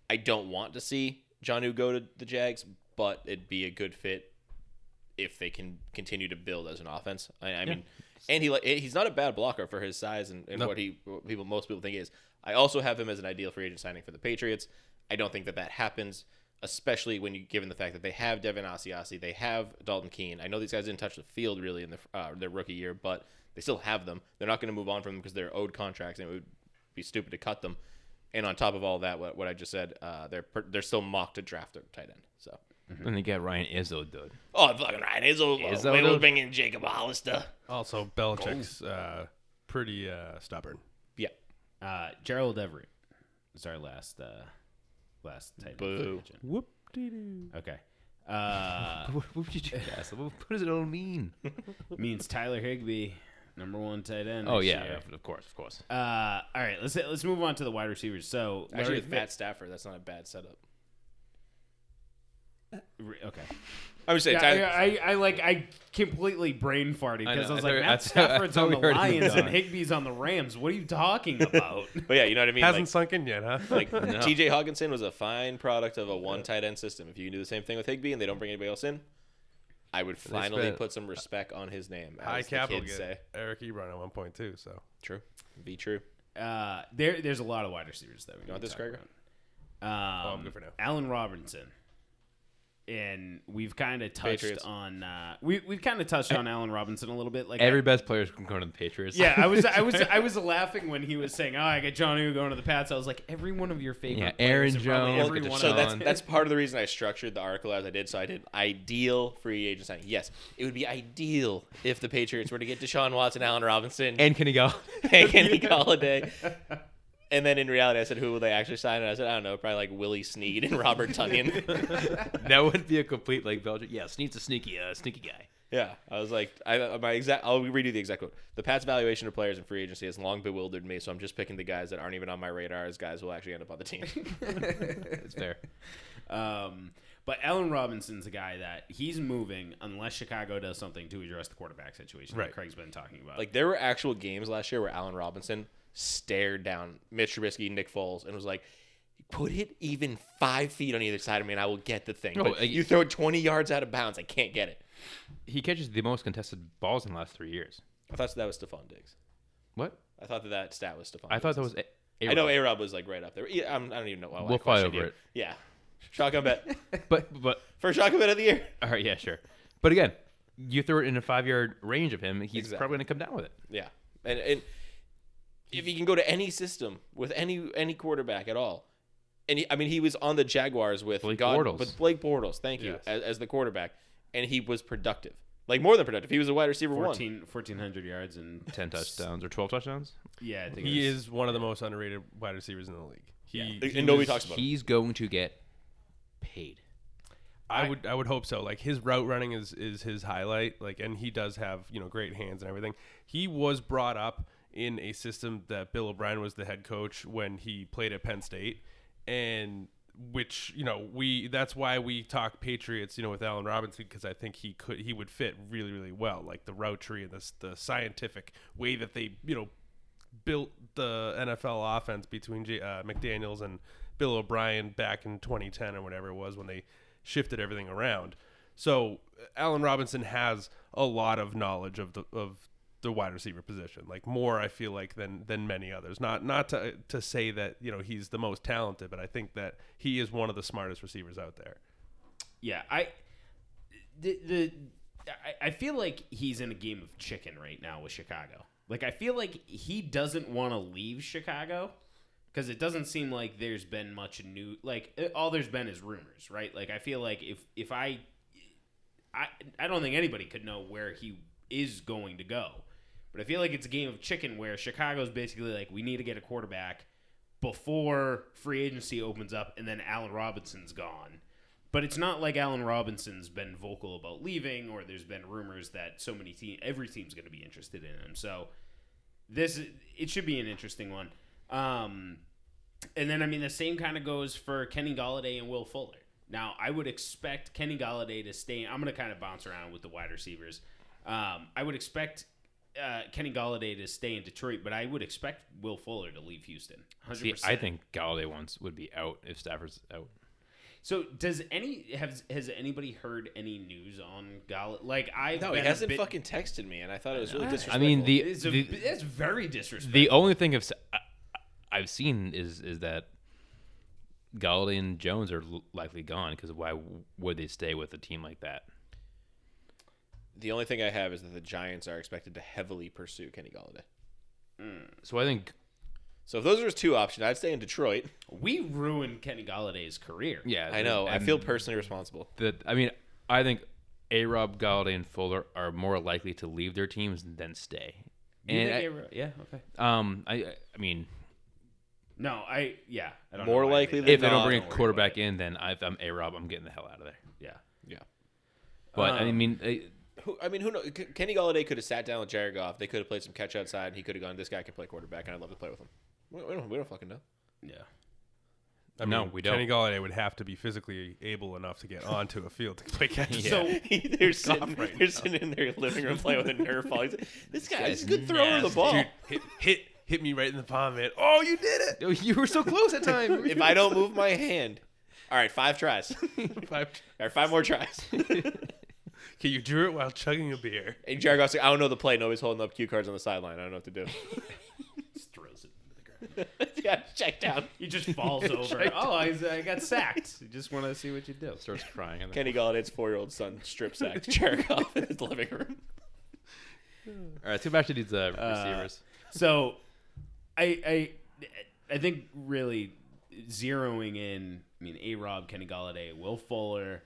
I don't want to see Jonnu go to the Jags, but it'd be a good fit if they can continue to build as an offense. I, I mean, and he he's not a bad blocker for his size and, and No. what he what people most people think he is. I also have him as an ideal free agent signing for the Patriots. I don't think that that happens, especially when you given the fact that they have Devin Asiasi, they have Dalton Keene. I know these guys didn't touch the field really in the, uh, their rookie year, but they still have them. They're not going to move on from them because they're owed contracts, and it would be stupid to cut them. And on top of all that, what, what I just said, uh, they're they're still mocked to draft a tight end. So, And they got Ryan Izzo, dude. oh fucking right, Izzo, Izzo, maybe we'll dude. bring in Jacob Hollister. Also, Belichick's uh, pretty uh, stubborn. Yeah, Uh, Gerald Everett is our last uh, last tight end. Boo. Whoop dee doo. Okay. Uh, What, what would you do, Castle? What, what does it all mean? means Tyler Higbee, number one tight end. oh next yeah, year. of course, of course. Uh, all right, let's let's move on to the wide receivers. So actually, Larry with Matt Stafford, that's not a bad setup. Fi- re- okay. I would say Yeah, Tyler, I, I, I like I completely brain farted because I, know, was like thought- Matt I Stafford's on the heard he was Lions and Higbee's on the Rams. What are you talking about? but yeah, you know what I mean. Hasn't Like, sunk in yet, huh? like T.J. Hockenson was a fine product of a one tight end system. If you can do the same thing with Higby and they don't bring anybody else in, I would finally put some respect on his name. High As the capital kids say. Eric Ebron at one point too. So True. Be true. uh, there there's a lot of wide receivers that we You want this, talk Gregor? about. Um, I'm good for now. Allen Robinson. And we've kind of touched Patriots. on uh, we we've kind of touched on Allen Robinson a little bit. Like Every I- best player can go to the Patriots. yeah, I was I was I was laughing when he was saying, "Oh, I got Jonnu going to the Pats." I was like, every one of your favorite, Yeah, Aaron and probably Jones, every one So of that's them- that's part of the reason I structured the article as I did. So I did ideal free agent signing. Yes, it would be ideal if the Patriots were to get Deshaun Watson, Allen Robinson, And Kenny he go? and Kenny Golladay. And then in reality, I said, "Who will they actually sign?" And I said, "I don't know, probably like Willie Snead and Robert Tonyan." that would be a complete like Belgium. Yeah, Snead's a sneaky, uh, sneaky guy. yeah, I was like, I my exact. I'll redo the exact quote. The Pats' valuation of players in free agency has long bewildered me, so I'm just picking the guys that aren't even on my radar as guys who will actually end up on the team. It's fair. Um, but Allen Robinson's a guy that he's moving unless Chicago does something to address the quarterback situation Right. that Craig's been talking about. Like there were actual games last year where Allen Robinson stared down Mitch Trubisky, Nick Foles, and was like, "Put it even five feet on either side of me, and I will get the thing." Oh, but like- you throw it twenty yards out of bounds, I can't get it. He catches the most contested balls in the last three years. I thought that was Stefon Diggs. What? I thought that that stat was Stefon. I thought that Diggs'. was. A- I know A-Rod. A Rob was like right up there. Yeah, I'm, I don't even know why. I We'll fly over you. it. Yeah, shotgun bet. but but First shotgun bet of the year. all right, yeah, sure. But again, you throw it in a five yard range of him, he's Exactly. probably going to come down with it. Yeah, and and if he can go to any system with any any quarterback at all, and he, I mean he was on the Jaguars with Blake God, Bortles. with Blake Bortles, thank you, Yes. as, as the quarterback, and he was productive, like more than productive. He was a wide receiver one. 1,400 yards and Ten touchdowns or twelve touchdowns. Yeah, I think he it was- is one of the most underrated wide receivers in the league. He, Yeah. he And nobody was- talks about him. He's going to get paid. I would I would hope so. Like his route running is is his highlight. Like and he does have, you know, great hands and everything. He was brought up in a system that Bill O'Brien was the head coach when he played at Penn State and which, you know, we that's why we talk Patriots, you know, with Allen Robinson because I think he could he would fit really really well. Like the route tree and the the scientific way that they, you know, built the NFL offense between uh, McDaniels and Bill O'Brien back in 2010 or whatever it was when they shifted everything around. So Allen Robinson has a lot of knowledge of the of the wide receiver position, like more I feel like than than many others. Not not to to say that you know he's the most talented, but I think that he is one of the smartest receivers out there. Yeah, I the, the I, feel like he's in a game of chicken right now with Chicago. Like I feel like he doesn't want to leave Chicago because it doesn't seem like there's been much new. Like it- all there's been is rumors, right? Like I feel like if if I I I don't think anybody could know where he is going to go. But I feel like it's a game of chicken where Chicago's basically like we need to get a quarterback before free agency opens up and then Allen Robinson's gone. But it's not like Allen Robinson's been vocal about leaving or there's been rumors that so many team every team's going to be interested in him. So this it should be an interesting one. Um, and then I mean the same kind of goes for Kenny Golladay and Will Fuller. Now I would expect Kenny Golladay to stay. I'm going to kind of bounce around with the wide receivers. Um, I would expect uh, Kenny Golladay to stay in Detroit, but I would expect Will Fuller to leave Houston. 100%. See, I think Golladay once would be out if Stafford's out. So does any has has anybody heard any news on Gall? Like I No, he hasn't fucking texted me, and I thought it was really disrespectful. I mean, the It's, a, the, it's very disrespectful. the only thing I've, I, I've seen is is that Golladay and Jones are l- likely gone because why would they stay with a team like that? The only thing I have is that the Giants are expected to heavily pursue Kenny Golladay. So I think So if those are his two options, I'd stay in Detroit. we ruined Kenny Golladay's career. yeah, I know. I and feel personally responsible. that. I mean, I think A. Rob Galladay and Fuller are more likely to leave their teams than stay. You And think I- they were- yeah, okay. um, I I- I mean, No, I yeah. I don't More know why likely they- than if they don't bring a don't worry quarterback in, then if I'm A. Rob, I'm getting the hell out of there. Yeah. Yeah. But I Um, mean, I- Who, I mean, who knows? Kenny Golladay could have sat down with Jared Goff. They could have played some catch outside. And he could have gone. This guy can play quarterback, and I'd love to play with him. We, we don't. We don't fucking know. Yeah. I mean, No, we don't. Kenny Golladay would have to be physically able enough to get onto a field to play catch. Yeah. So they're sitting, right they're sitting in their living room playing with a Nerf ball. He's like, this guy is a good thrower of the ball. Dude, hit, hit hit me right in the palm, man. Oh, you did it! Oh, you were so close at time. if I don't move my hand, all right, five tries. Five- All right, five more tries. Okay, you drew it while chugging a beer. and Jared Goff's like, I don't know the play. Nobody's holding up cue cards on the sideline. I don't know what to do. just throws it into the ground. yeah, check down. He just falls over. Oh, I, I got sacked. You just want to see what you do. starts crying. And Kenny Golladay's four-year-old son strip sacked Jared Goff in his living room. All right, let's get back to these uh, Uh, receivers. So, I I I think really zeroing in. I mean, A. Rob, Kenny Golladay, Will Fuller,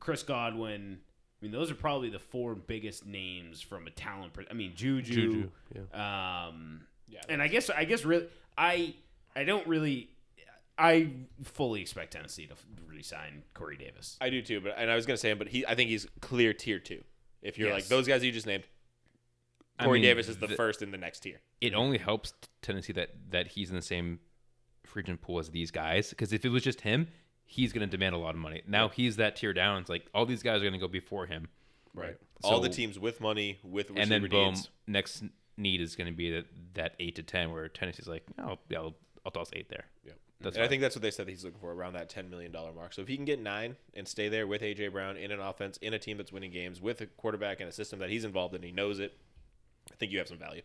Chris Godwin. I mean, those are probably the four biggest names from a talent. Per- I mean, Juju. Juju, Um, Yeah, and I guess I guess really I I don't really I fully expect Tennessee to re-sign Corey Davis. I do too. But and I was gonna say him, but he, I think he's clear tier two. If you're like those guys you just named, I Corey mean, Davis is the the- first in the next tier. It only helps Tennessee that that he's in the same free agent pool as these guys. Because if it was just him, he's going to demand a lot of money. Now he's that tier down. It's like all these guys are going to go before him, Right. All the teams with money, with and then boom, needs. next need is going to be that that eight to ten, where Tennessee's like, oh, yeah, I'll, I'll toss eight there. Yep. That's and I think that's what they said he's looking for around that ten million dollar mark. So if he can get nine and stay there with AJ Brown in an offense in a team that's winning games with a quarterback and a system that he's involved in, he knows it. I think you have some value.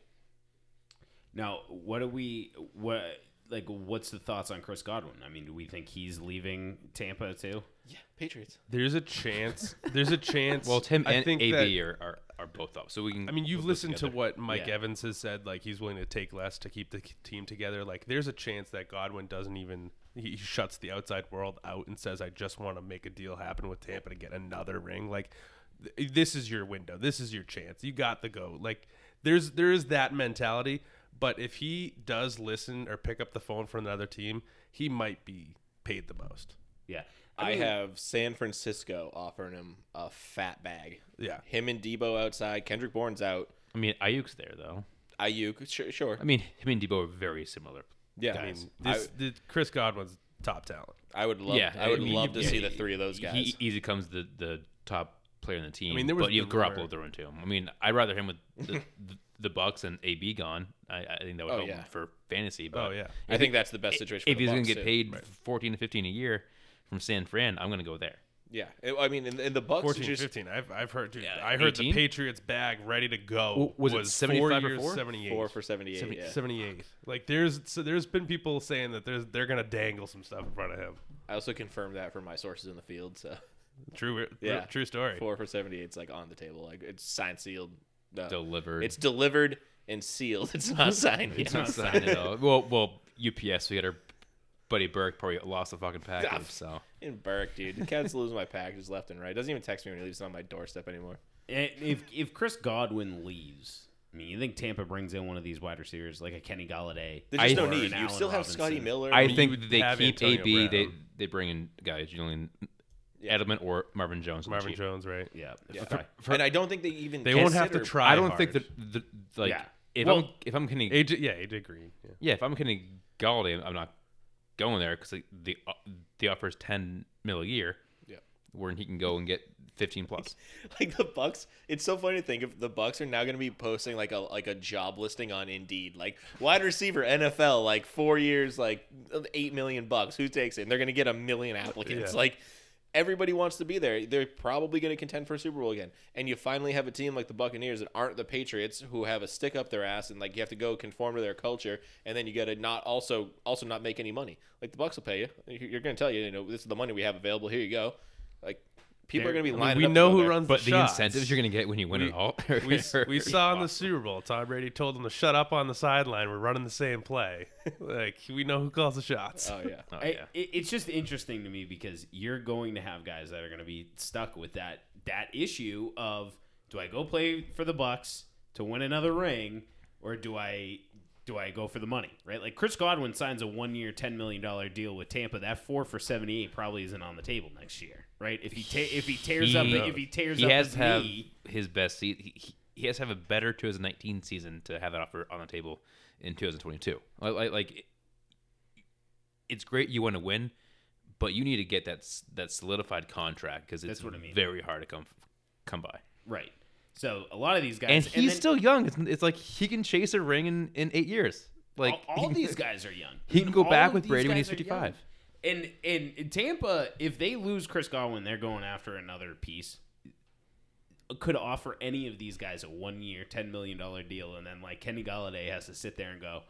Now, what do we what like? What's the thoughts on Chris Godwin? I mean, do we think he's leaving Tampa too? Yeah, Patriots. There's a chance. There's a chance. Well, Tim I and think AB that- are, are are both up, so we can. I mean, you've listened to what Mike Yeah. Evans has said. Like he's willing to take less to keep the team together. Like there's a chance that Godwin doesn't even he he shuts the outside world out and says, "I just want to make a deal happen with Tampa to get another ring." Like th- this is your window. This is your chance. You got the go. Like there's there is that mentality. But if he does listen or pick up the phone for another team, he might be paid the most. Yeah, I, mean, have San Francisco offering him a fat bag. Yeah. Him and Deebo outside. Kendrick Bourne's out. I mean, Aiyuk's there though. Aiyuk, sure, sure. I mean, him and Deebo are very similar. yeah, I mean, this, the, Chris Godwin's top talent. I would love. yeah, I would mean, love to yeah, see the three of those guys. He easily comes the the top player in the team. I mean, there was but you have the rumor- Garoppolo thrown to him. I mean, I'd rather him with the, the, the Bucs and AB gone. I, I think that would Oh, help yeah. for fantasy. Oh, but Oh yeah. I think that's the best situation. if for he's gonna get paid Right. 14 to 15 a year from San Fran, I'm gonna go there. Yeah, I mean, in, in the Bucs, 14, just 15. I've, I've heard. Dude, Yeah, I heard 18? the Patriots bag ready to go. W- was it four 75 or years, four? 78. four for seventy-eight. Seventy- yeah. 78. Like there's so there's been people saying that there's they're gonna dangle some stuff in front of him. I also confirmed that from my sources in the field. So True. Yeah. True story. four for seventy-eight is like on the table. Like it's signed, sealed. No. Delivered. It's delivered and sealed. It's not signed. It's yet. not signed at all. Well, well, UPS. We got our buddy Burke probably lost the fucking Ah, package. So In Burke, dude. The cat's losing my packages left and right. Doesn't even text me when he leaves it on my doorstep anymore. And if if Chris Godwin leaves, I mean, you think Tampa brings in one of these wide receivers like a Kenny Golladay? There's just I- no need. You Allen still have Scotty Miller. I think they keep Antonio AB. They they bring in guys you Julian Yeah. Edelman or Marvin Jones. Marvin cheap. Jones, right? Yeah, Yeah. okay. and I don't think they even. They won't have to try. I don't think that the, like Yeah. if Well- I'm if I'm Kenny AJ, yeah, AJ Green. Yeah. yeah if I'm Kenny Golladay, I'm not going there because the the uh, the offer is ten mil a year. Yeah. where he can go and get 15 plus. like the Bucs. It's so funny to think if the Bucs are now going to be posting like a like a job listing on Indeed, like wide receiver NFL, like four years, like eight million bucks. Who takes it? And they're going to get a million applicants. Yeah. Like everybody wants to be there. They're probably going to contend for a Super Bowl again. And you finally have a team like the Buccaneers that aren't the Patriots who have a stick up their ass and like you have to go conform to their culture. And then you got to not also also not make any money. Like the Bucs will pay you. You're going to tell you, you know, this is the money we have available. Here you go. Like people are going to be I lining mean, we up to know who there. runs But the, the shots. incentives you're going to get when you win We- it all. we, we saw in the Super Bowl, Tom Brady told them to shut up on the sideline. We're running the same play. like we know who calls the shots. Oh yeah. Oh, I, yeah. it, it's just interesting to me because you're going to have guys that are going to be stuck with that that issue of do I go play for the Bucs to win another ring or do I do I go for the money right like Chris Godwin signs a one year ten million dollar deal with Tampa that four for seventy eight probably isn't on the table next year right if he ta- if he tears up if he tears he up has his have knee his best season. He, he, he has to have a better 2019 season to have that offer on the table in 2022. Like, like, like it's great you want to win, but you need to get that that solidified contract because it's I mean. very hard to come come by. right so a lot of these guys And he's then still young. It's, it's like he can chase a ring in, in eight years. Like all, all he- these guys are young. he can go All back with Brady when he's 55. And and in Tampa, if they lose Chris Godwin, they're going after another piece. Could offer any of these guys a one year, ten million dollar deal, and then like Kenny Golladay has to sit there and go,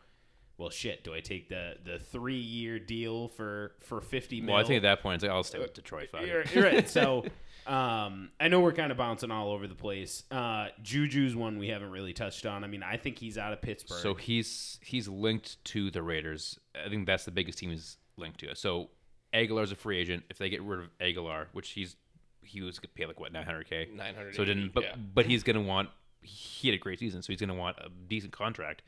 "Well, shit, do I take the the three year deal for for fifty Well, I think at that point, it's like, I'll stay with Detroit. You're right. So, um, I know we're kind of bouncing all over the place. Uh, Juju's one we haven't really touched on. I mean, I think he's out of Pittsburgh. So he's he's linked to the Raiders. I think that's the biggest team he's linked to. So Agholor's a free agent. If they get rid of Agholor, which he's he was gonna pay like what 900k, 980, So it didn't, but yeah. but he's gonna want. He had a great season, so he's gonna want a decent contract.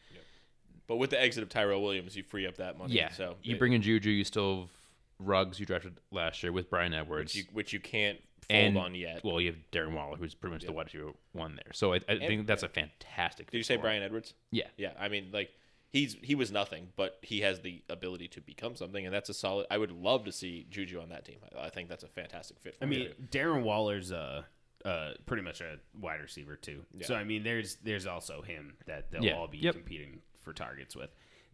But with the exit of Tyrell Williams, you free up that money. Yeah. So you it- bring in Juju, you still have Ruggs, you drafted last year with Bryan Edwards, which you, which you can't fold and on yet. well, you have Darren Waller, who's pretty much the wide receiver one there. So I, I think that's a fantastic. Did you say Bryan Edwards? Yeah. Yeah. I mean, like he's he was nothing, but he has the ability to become something, and that's a solid. I would love to see Juju on that team. I, I think that's a fantastic fit. For I mean, too. Darren Waller's uh, uh, pretty much a wide receiver too. So I mean, there's there's also him that they'll Yeah. all be Yep. competing for targets with.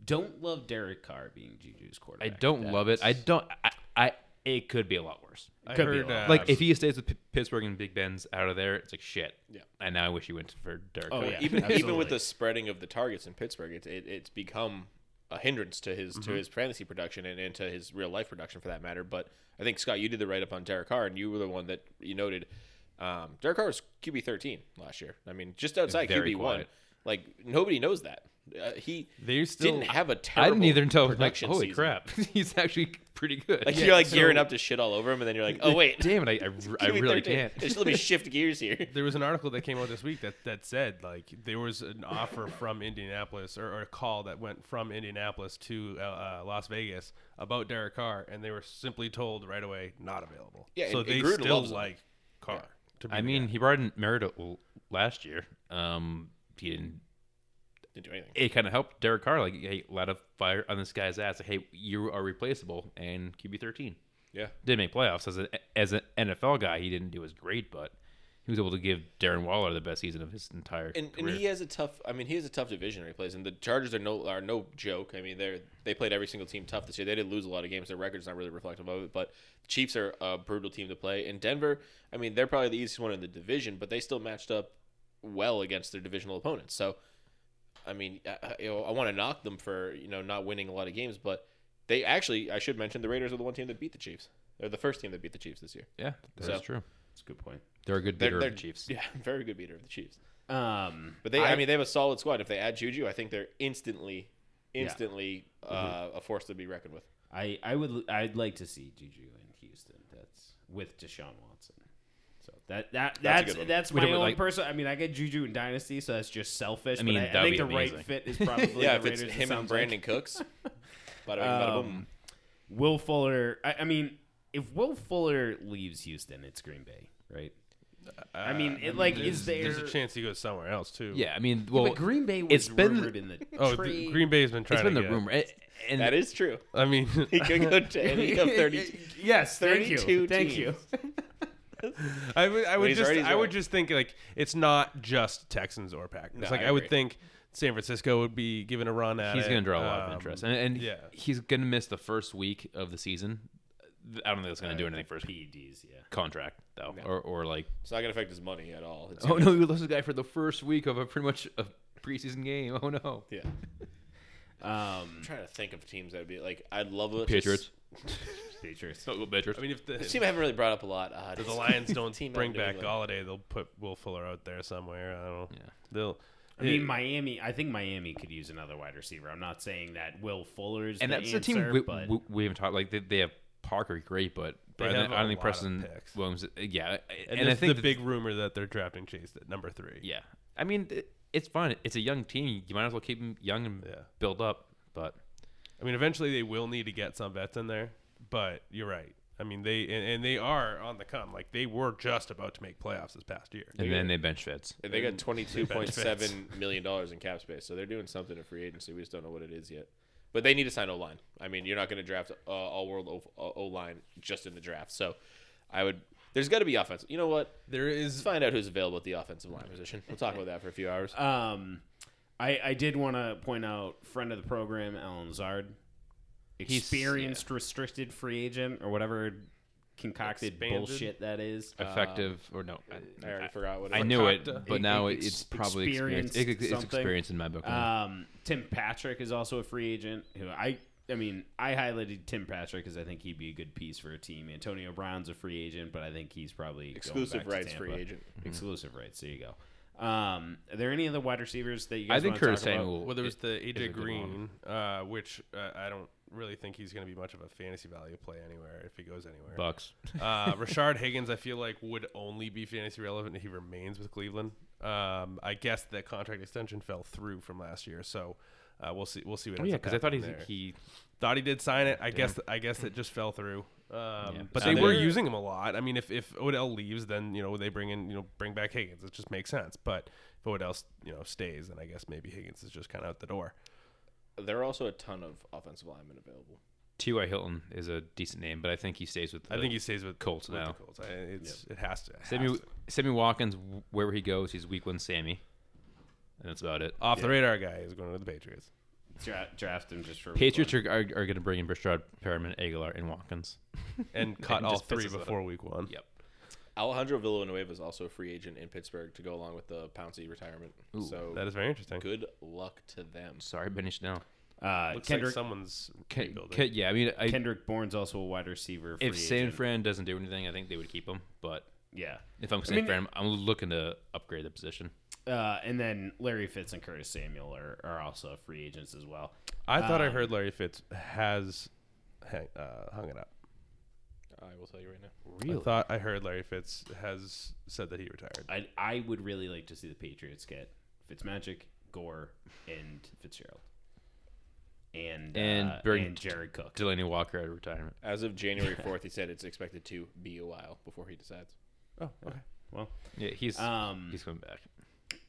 Don't love Derek Carr being Juju's quarterback. I don't love it. I don't. I, I. It could be a lot worse. I Could be heard a lot. uh, like if he stays with P- Pittsburgh and Big Ben's out of there, it's like shit. Yeah. And now I wish he went for Derek. Oh, Carr. yeah. even even with the spreading of the targets in Pittsburgh, it's it, it's become a hindrance to his Mm-hmm. to his fantasy production and, and to his real life production for that matter. But I think Scott, you did the write up on Derek Carr, and you were the one that you noted. Um, Derek Carr was QB thirteen last year. I mean, just outside Very QB one. Like nobody knows that. Uh, he They still- didn't have a terrible. I didn't either until like, production holy season. crap, he's actually pretty good. Like Yeah, you're like so- gearing up to shit all over him, and then you're like, oh wait, damn it, I, I, I really 13. can't. Just let me shift gears here. There was an article that came out this week that, that said like there was an offer from Indianapolis or, or a call that went from Indianapolis to uh, uh, Las Vegas about Derek Carr, and they were simply told right away not available. Yeah, so and- they and still like Carr. To be I mean, guy. he brought in Mariota last year. Um, he didn't. Didn't do anything. It kind of helped Derek Carr. Like, hey, let a fire on this guy's ass. Like, hey, you are replaceable, and QB thirteen. Yeah. Didn't make playoffs as a as an NFL guy. He didn't do as great, but he was able to give Darren Waller the best season of his entire and, and he has a tough. I mean, he has a tough division he plays, and the Chargers are no are no joke. I mean, they're they played every single team tough this year. They did lose a lot of games. Their record's not really reflective of it, but the Chiefs are a brutal team to play. And Denver, I mean, they're probably the easiest one in the division, but they still matched up well against their divisional opponents. So, I mean, I, I- you know, I want to knock them for you know not winning a lot of games, but they actually, I should mention, the Raiders are the one team that beat the Chiefs. They're the first team that beat the Chiefs this year. yeah, that's So- true. That's a good point. They're a good They're, beater they're of the Chiefs. Yeah, very good beater of the Chiefs. Um, But they, I, mean, they have a solid squad. If they add Juju, I think they're instantly, Yeah. instantly uh, a force to be reckoned with. I, I would I'd like to see Juju in Houston. That's with Deshaun Watson. So that that That's a that's that's, my don't own like- person. I mean, I get Juju in Dynasty, so that's just selfish. I mean, but I, I that'd think the be right fit is probably yeah, the if it's Raiders, it him and Brandin like. Cooks. Bada bing, bada. Um, Will Fuller. I, I mean, if Will Fuller leaves Houston, it's Green Bay, right? I mean, it, like, is there's, there's there- a chance he goes somewhere else too? Yeah, I mean, Well, well, but Green Bay was it's been- rumored in the Oh, trade. the, Green Bay's been trying it's been to the get- rumor, A- and That is true. I mean, He could go to any of 30. yes, thank you, 32 thank you. I would, I would he's just, right, I would just think like it's not just Texans or Packers. No, like I I, would think San Francisco would be given a run at He's going to draw a lot Um, of interest, and, and yeah. he's going to miss the first week of the season. I don't think that's going to do anything for his PEDs, yeah. contract though, or or like It's not gonna affect his money at all. It's oh no, we lost this guy for the first week of a pretty much a preseason game. Oh no, Yeah. Um, I'm trying to think of teams that would be like. I'd love it. Patriots. Patriots. Oh, Patriots. I mean, if the, This team I haven't really brought up a lot. Uh, if the Lions don't team out bring in New back England. Golladay, they'll put Will Fuller out there somewhere. I don't know. Yeah. They'll. I mean, Miami. I think Miami could use another wide receiver. I'm not saying that Will Fuller's and the that's answer, the team we, but we, we haven't talked like they, they have Parker great, but They I don't have think- I a don't think lot of Preston picks. Williams. Yeah, and, and, I think the that- big rumor that they're drafting Chase at number three. Yeah, I mean it, it's fun. It's a young team. You might as well keep them young and Yeah. build up. But I mean, eventually they will need to get some vets in there, but you're right. I mean, they and, and they are on the come. Like they were just about to make playoffs this past year. and then they bench Fitz. And they got twenty two point Bench seven million dollars in cap space, so they're doing something in free agency. We just don't know what it is yet. But they need to sign O line. I mean, you're not going to draft uh, all world O line just in the draft. So, I would. There's got to be offense. You know what? There is. Let's find out who's available at the offensive line position. We'll talk about that for a few hours. Um, I, I did want to point out friend of the program, Allen Lazard, He's- experienced restricted free agent or whatever concocted Expanded? bullshit that is. Effective or no? I already forgot what it I was. knew it, Fakakta? but now Ex- it's probably experience. experienced It, it's something. experience in my book. Um, Tim Patrick is also a free agent. Who I I mean I highlighted Tim Patrick because I think he'd be a good piece for a team. Antonio Brown's a free agent, but I think he's probably going Exclusive back to rights Tampa. free agent. Exclusive rights. There you go. Um, are there any other wide receivers that you guys I guys think wanna Curtis talk about? Samuel. well, there was the is AJ Green, uh, which uh, I don't really think he's going to be much of a fantasy value play anywhere if he goes anywhere. Bucs. Uh, Rashard Higgins, I feel like would only be fantasy relevant if he remains with Cleveland. Um, I guess the contract extension fell through from last year, so uh, we'll see. We'll see what. Oh yeah, because I thought he he thought he did sign it. I guess I guess it just fell through. Um, but they were using him a lot. I mean, if if Odell leaves, then you know they bring in you know bring back Higgins. It just makes sense. But if Odell you know stays, then I guess maybe Higgins is just kind of out the door. There are also a ton of offensive linemen available. T.Y. Hilton is a decent name, but I think he stays with. I think he stays with Colts with now. The Colts. I, it's it has to. it has Sammy to. Sammy Watkins, wherever he goes, he's week one Sammy, and that's about it. Off the radar guy is going to the Patriots. Dra- draft him just for Patriots are, are, are going to bring in Breshad Perriman, Agholor, and Watkins. and cut And all just three pisses it before week one. Yep. Alejandro Villanueva is also a free agent in Pittsburgh to go along with the Pouncey retirement. so That is very interesting. good luck to them. Sorry, Benny Snell. Uh, Looks Kendrick like someone's Ke- rebuilding. Ke- yeah, I mean, I, Kendrick Bourne's also a wide receiver. if San agent. Fran doesn't do anything, I think they would keep him. But yeah. if I'm San mean- Fran, I'm looking to upgrade the position. Uh, and then Larry Fitz and Curtis Samuel are, are also free agents as well. I thought I Um, heard Larry Fitz has hang, uh, hung it up. I will tell you right now. Really? I thought I heard Larry Fitz has said that he retired. I I would really like to see the Patriots get Fitzmagic, Gore, and Fitzgerald, and And uh, bring and Jared Cook. Delanie Walker out of retirement. As of January 4th, he said it's expected to be a while before he decides. Oh, okay. Well, Yeah, he's um, he's coming back.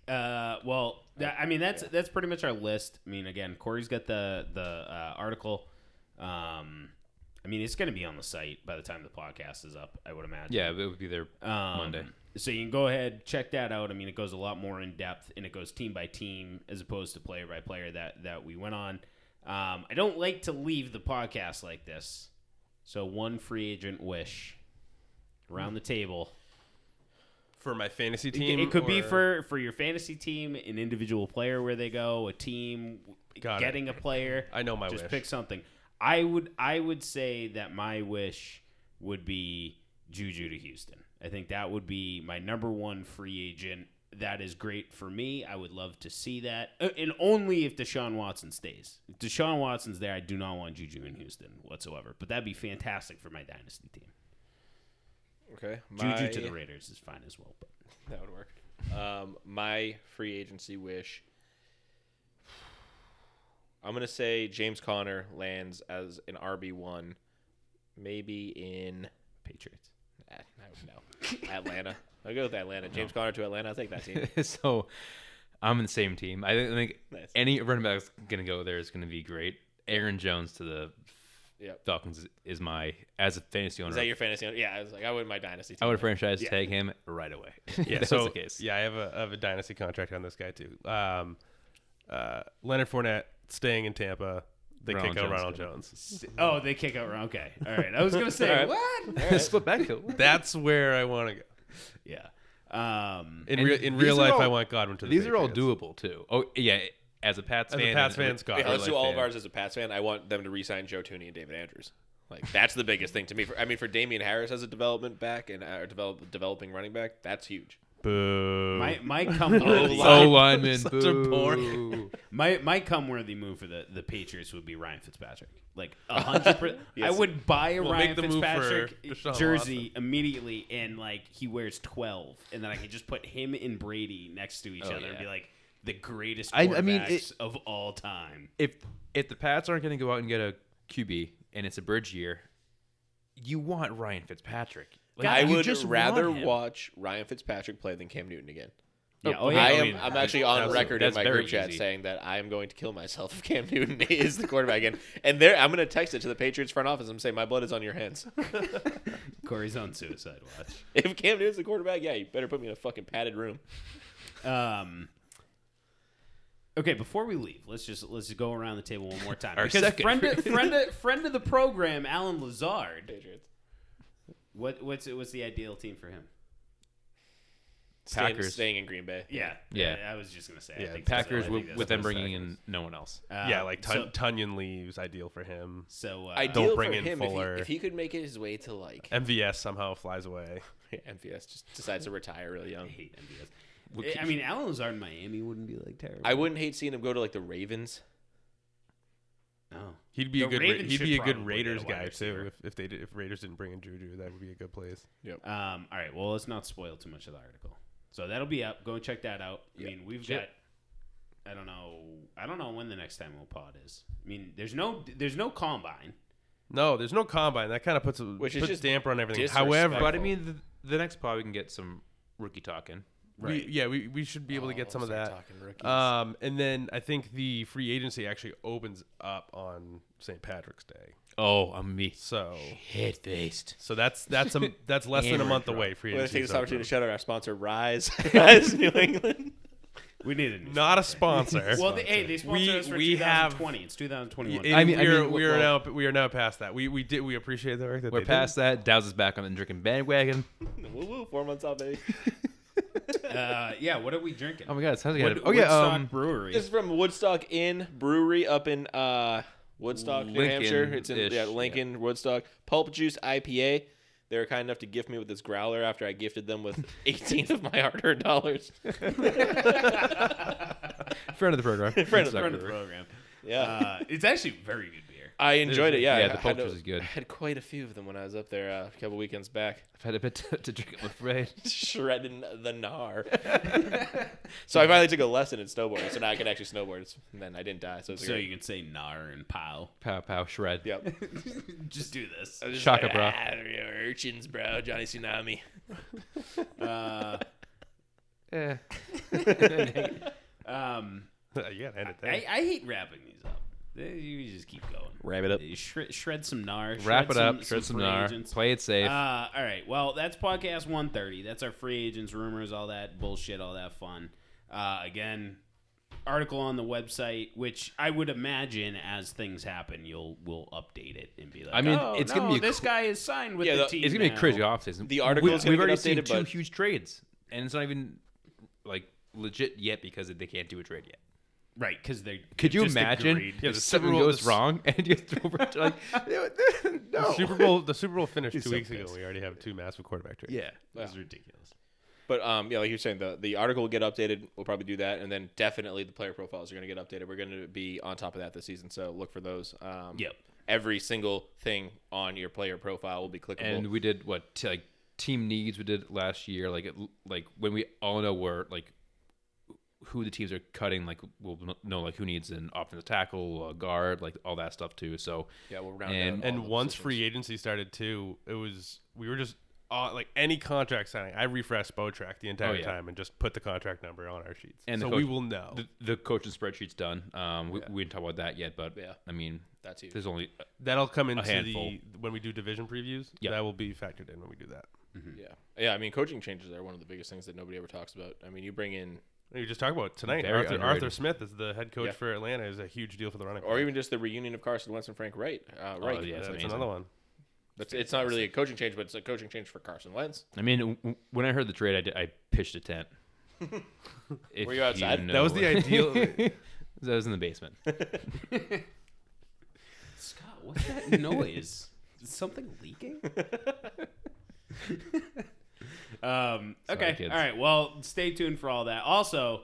Uh, well, that, I mean that's that's pretty much our list. I mean, again, Corey's got the the uh, article. Um, I mean, it's going to be on the site by the time the podcast is up. I would imagine. Yeah, it would be there Um, Monday. So you can go ahead check that out. I mean, it goes a lot more in depth and it goes team by team as opposed to player by player that that we went on. Um, I don't like to leave the podcast like this. So one free agent wish around the table. For my fantasy team, It, could be for for your fantasy team, an individual player where they go, a team Got it. getting a player. I know my Just wish. pick something. I would I would say that my wish would be Juju to Houston. I think that would be my number one free agent. That is great for me. I would love to see that, Uh, and only if Deshaun Watson stays. If Deshaun Watson's there, I do not want Juju in Houston whatsoever. But that'd be fantastic for my dynasty team. Okay. Juju to the Raiders is fine as well. But That would work. Um, my free agency wish. I'm gonna say James Conner lands as an RB one, maybe in Patriots. eh, no Atlanta. I'll go with Atlanta. James Conner to Atlanta. I'll take that team. so I'm in the same team. I think, I think Nice. any running back's gonna go there is gonna be great. Aaron Jones to the Yep. Falcons is- is my as a fantasy owner. Is that your fantasy? Yeah, I was like, I wouldn't my dynasty. I would franchise Yeah. tag him right away. Yeah, That's so the case. yeah, I have a I have a dynasty contract on this guy too. Um, uh, Leonard Fournette staying in Tampa. They Ronald kick out Jones Ronald good. Jones. Oh, they kick out. Ronald. Okay, all right. I was gonna say All right. what? Split backfield. That's where I want to go. Yeah. Um. In real in real life, all- I want Godwin to the These are all doable too. Oh yeah, as a Pats As a fan, Pats and- fan, Scott. Yeah, let's do life all of ours as a Pats fan. I want them to re-sign Joe Thuney and David Andrews. Like that's the biggest thing to me. For, I mean, for Damien Harris as a development back and uh, develop, developing running back, that's huge. Boo. My my come Oh worthy, lineman, Such a bore. boo. my my come worthy move for the, the Patriots would be Ryan Fitzpatrick. Like a hundred percent. I would buy a We'll Ryan make the move for Fitzpatrick Deshaun jersey immediately, and like he wears twelve, and then I can just put him and Brady next to each Oh, other and be like the greatest I- quarterbacks I mean, it- of all time. if if the Pats aren't going to go out and get a QB and it's a bridge year, you want Ryan Fitzpatrick. Like, I would just rather watch Ryan Fitzpatrick play than Cam Newton again. Yeah, oh, yeah, I I am. mean, I'm actually on record in my group chat easy. saying that I am going to kill myself if Cam Newton is the quarterback again. And there, I'm going to text it to the Patriots front office. I'm saying my blood is on your hands. Corey's on suicide watch. if Cam Newton's the quarterback, yeah, you better put me in a fucking padded room. Um. Okay, before we leave, let's just let's just go around the table one more time Our because second. friend of, friend of, friend of the program, Allen Lazard. Patriots. What what's what's the ideal team for him? Packers. staying in Green Bay. Yeah, Yeah. I, I was just gonna say. I Yeah, think that's- Packers I think with, with them bringing Packers- in no one else. Uh, yeah, like so, Tonyan leaves, ideal for him. so uh, Ideal Don't bring for in him if he, if he could make it his way to like MVS somehow flies away. MVS, just decides to retire really young. I young. hate MVS. I mean, Allen Lazard in Miami wouldn't be like terrible. I wouldn't hate seeing him go to like the Ravens. No. He'd be The a good. Ravens he'd be a good Raiders a guy too. If, if they did, if Raiders didn't bring in Juju, that would be a good place. Um. All right. Well, let's not spoil too much of the article. So that'll be up. Go and check that out. I mean, we've Shit. got. I don't know. I don't know when the next time we'll pod is. I mean, there's no there's no combine. No, there's no combine. That kind of puts a Which is puts just damper on everything. However, But I mean, the, the next pod we can get some rookie talking. We, yeah, we, we should be able to get Oh, some of that. Um, and then I think the free agency actually opens up on St. Patrick's Day. Oh, I'm me. So Head faced. so that's that's a that's less than a month drunk. away. Free We're going to agency. take is this opportunity to shout out our sponsor, Rise. Rise New England. We need a new. Not a sponsor. well, they, hey, they sponsor We- us for we have- 2020. it's 2021. I mean- we are mean, we are well- now we are now past that. We we did we appreciate the work that We're they past that. Dow's is back on the drinking bandwagon. woo woo, four months out, baby. uh, yeah. What are we drinking? Oh my god, it sounds like Wood- oh yeah, Woodstock um, Brewery. This is from Woodstock Inn Brewery up in uh, Woodstock, New Hampshire. It's in Lincoln-ish, yeah, yeah. Lincoln, Woodstock. Pulp Juice IPA. They were kind enough to gift me with this growler after I gifted them with 18 of my hard-earned dollars. friend of the program. Friend of- friend Sorry. of the program. Yeah. Uh, it's actually very good beer. I enjoyed it. Yeah, yeah, I the had Pulp a- Juice is good. I had quite a few of them when I was up there uh, a couple weekends back. I've had a bit to, to drink it with Fred. Shredding the gnar. so I finally took a lesson in snowboarding, so now I can actually snowboard. It's- And then I didn't die, so it's So great. you can say nar and pow. Pow pow shred. Yep. Just do this. I was just Shaka, like, bro. Ah, they're urchins, bro. Johnny Tsunami. Uh, Eh. um, you gotta end it there. I, I hate wrapping these up. They- You just keep going. Wrap it up. Shred, shred some nar. Wrap it shred up. Shred some free nar. agents. Play it safe. Uh, all right. Well, that's podcast 130. That's our free agents, rumors, all that bullshit, all that fun. Uh, again, article on the website, which I would imagine as things happen, you'll we'll update it and be like, I mean, oh, it's no, gonna be this cr- guy is signed with Yeah, the, the- team. it's gonna be a now. crazy offseason. The article we, we've already seen two but- huge trades, and it's not even like legit yet because they can't do a trade yet. Right? Because they Could you just imagine agreed. Yeah, if the something Super Bowl- goes the wrong and you throw over to like no? The Super Bowl the Super Bowl finished two so weeks ago. We already have two massive quarterback trades. Yeah, that's Yeah. ridiculous. But um, yeah, like you were saying, the the article will get updated. We'll probably do that, and then definitely the player profiles are going to get updated. We're going to be on top of that this season, so look for those. Um, Yep. Every single thing on your player profile will be clickable. And we did what t- like team needs we did last year. Like it, like when we all know where like who the teams are cutting. Like we'll know like who needs an offensive tackle, a guard, like all that stuff too. So yeah, we'll round and- out And once positions. free agency started too, it was we were just uh, like any contract signing, I refresh Spotrac the entire Oh, yeah. time and just put the contract number on our sheets, And so coach- we will know. The, the coaching spreadsheet's done. Um, we, Yeah. we didn't talk about that yet, but Yeah. I mean, That's huge. there's only That'll come into handful. the when we do division previews. Yeah. that will be factored in when we do that. Yeah, yeah. I mean, coaching changes are one of the biggest things that nobody ever talks about. I mean, you bring in, You just talked about tonight. Very Arthur, Arthur. Smith is the head coach Yeah. for Atlanta. Is a huge deal for the running. or back. even just the reunion of Carson Wentz and Frank Reich. Uh, Oh, right. yeah, that's it's amazing. another one. That's, it's not really a coaching change, but it's a coaching change for Carson Wentz. I mean, w- w- when I heard the trade, I, did, I pitched a tent. If Were you outside? That was the know. ideal. that was in the basement. Scott, what's that noise? Is something leaking? Um, okay. kids. All right. Well, stay tuned for all that. Also,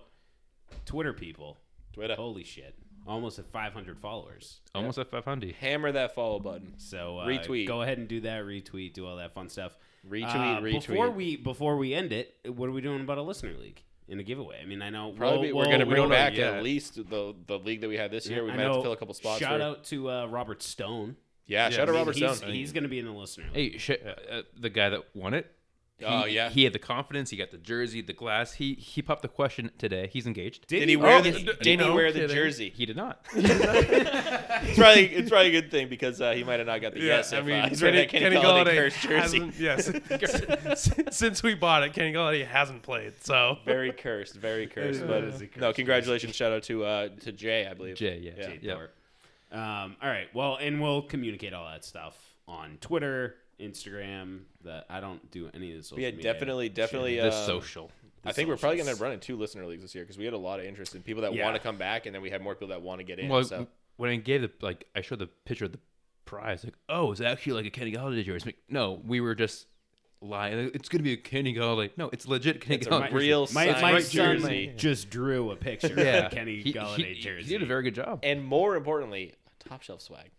Twitter people. Twitter. Holy shit. Almost at 500 followers. Almost at 500. Hammer that follow button. So uh, Retweet. Go ahead and do that. Retweet. Do all that fun stuff. Retweet, Uh, retweet. Before we before we end it, what are we doing about a listener league in a giveaway? I mean, I know Probably we'll- be- we're we'll- going to we bring don't- back yet. at least the the league that we had this year. We I might have to know- fill a couple spots. Shout for, out to uh, Robert Stone. Yeah, Yeah, shout out I mean, Robert he's, Stone. He's going to be in the listener league. Hey, sh- uh, the guy that won it. He, Oh, yeah. He had the confidence. He got the jersey, the glass. He he popped the question today. He's engaged. Did he wear Oh, the d- Did he no wear the kidding. jersey? He did not. It's probably it's probably a good thing because uh, he might have not got the yes. I if, mean, uh, he's wearing Kenny, Kenny, Kenny Golladay Golladay cursed jersey. hasn't. Yes, since we bought it, Kenny Golladay hasn't played. So Very cursed, very cursed. But is cursed no, congratulations, shout out to uh, to Jay, I believe. Jay, yeah, Yeah. Jay yeah. Um, all right. Well, and we'll communicate all that stuff on Twitter, Instagram. That I don't do any of this. But yeah, definitely, definitely. Uh, The social. I think we're probably going to run in two listener leagues this year because we had a lot of interest in people that Yeah. want to come back, and then we had more people that want to get in. Well, so when I gave the like, I showed the picture of the prize. Like, oh, it's actually like a Kenny Golladay jersey. Like, no, we were just lying. It's gonna be a Kenny Golladay. No, it's legit Kenny It's a Golladay. real My, my right son jersey. just drew a picture yeah, of Kenny he, Golladay he, jersey. He did a very good job. and more importantly, top shelf swag.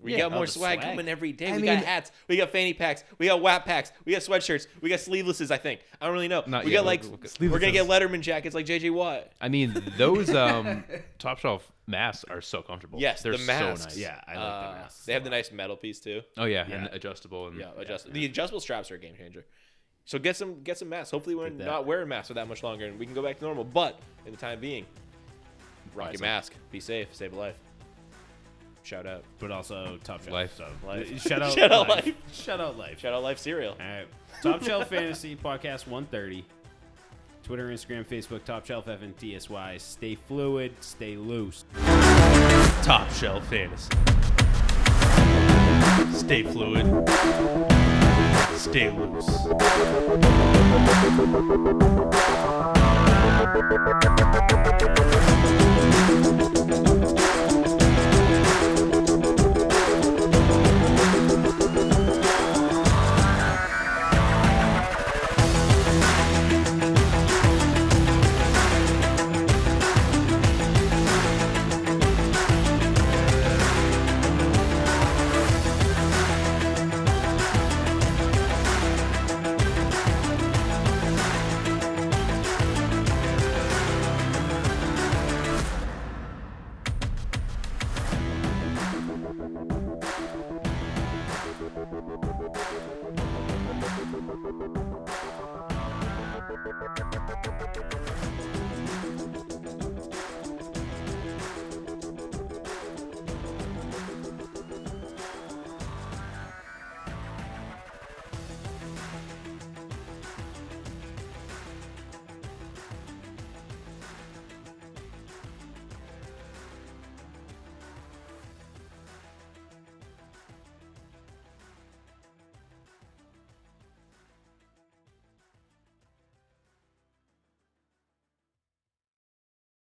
We Yeah. got Oh, more swag, swag. coming every day. I we mean- got hats, we got fanny packs, we got WAP packs, we got sweatshirts, we got sleevelesses. I think I don't really know. Not we yet. got like we'll, we're gonna get Letterman jackets like JJ Watt. I mean, those um, top shelf masks are so comfortable. Yes, they're the masks. so nice. Yeah, I like Uh, the masks. They have the nice metal piece too. Oh yeah, Yeah. and adjustable and Yeah, adjust the adjustable straps are a game changer. So get some get some masks. Hopefully we're not wearing masks for that much longer and we can go back to normal. But in the time being, rock your mask. Be safe. Save a life. Shout out. but also Top Shelf. Life. So Life. shout out, Shout out life. life. Shout out life. Shout out Life Cereal. All right. Top Shelf Fantasy Podcast 130. Twitter, Instagram, Facebook, Top Shelf FNTSY. Stay fluid, stay loose. top shelf fantasy. Stay fluid. Stay loose.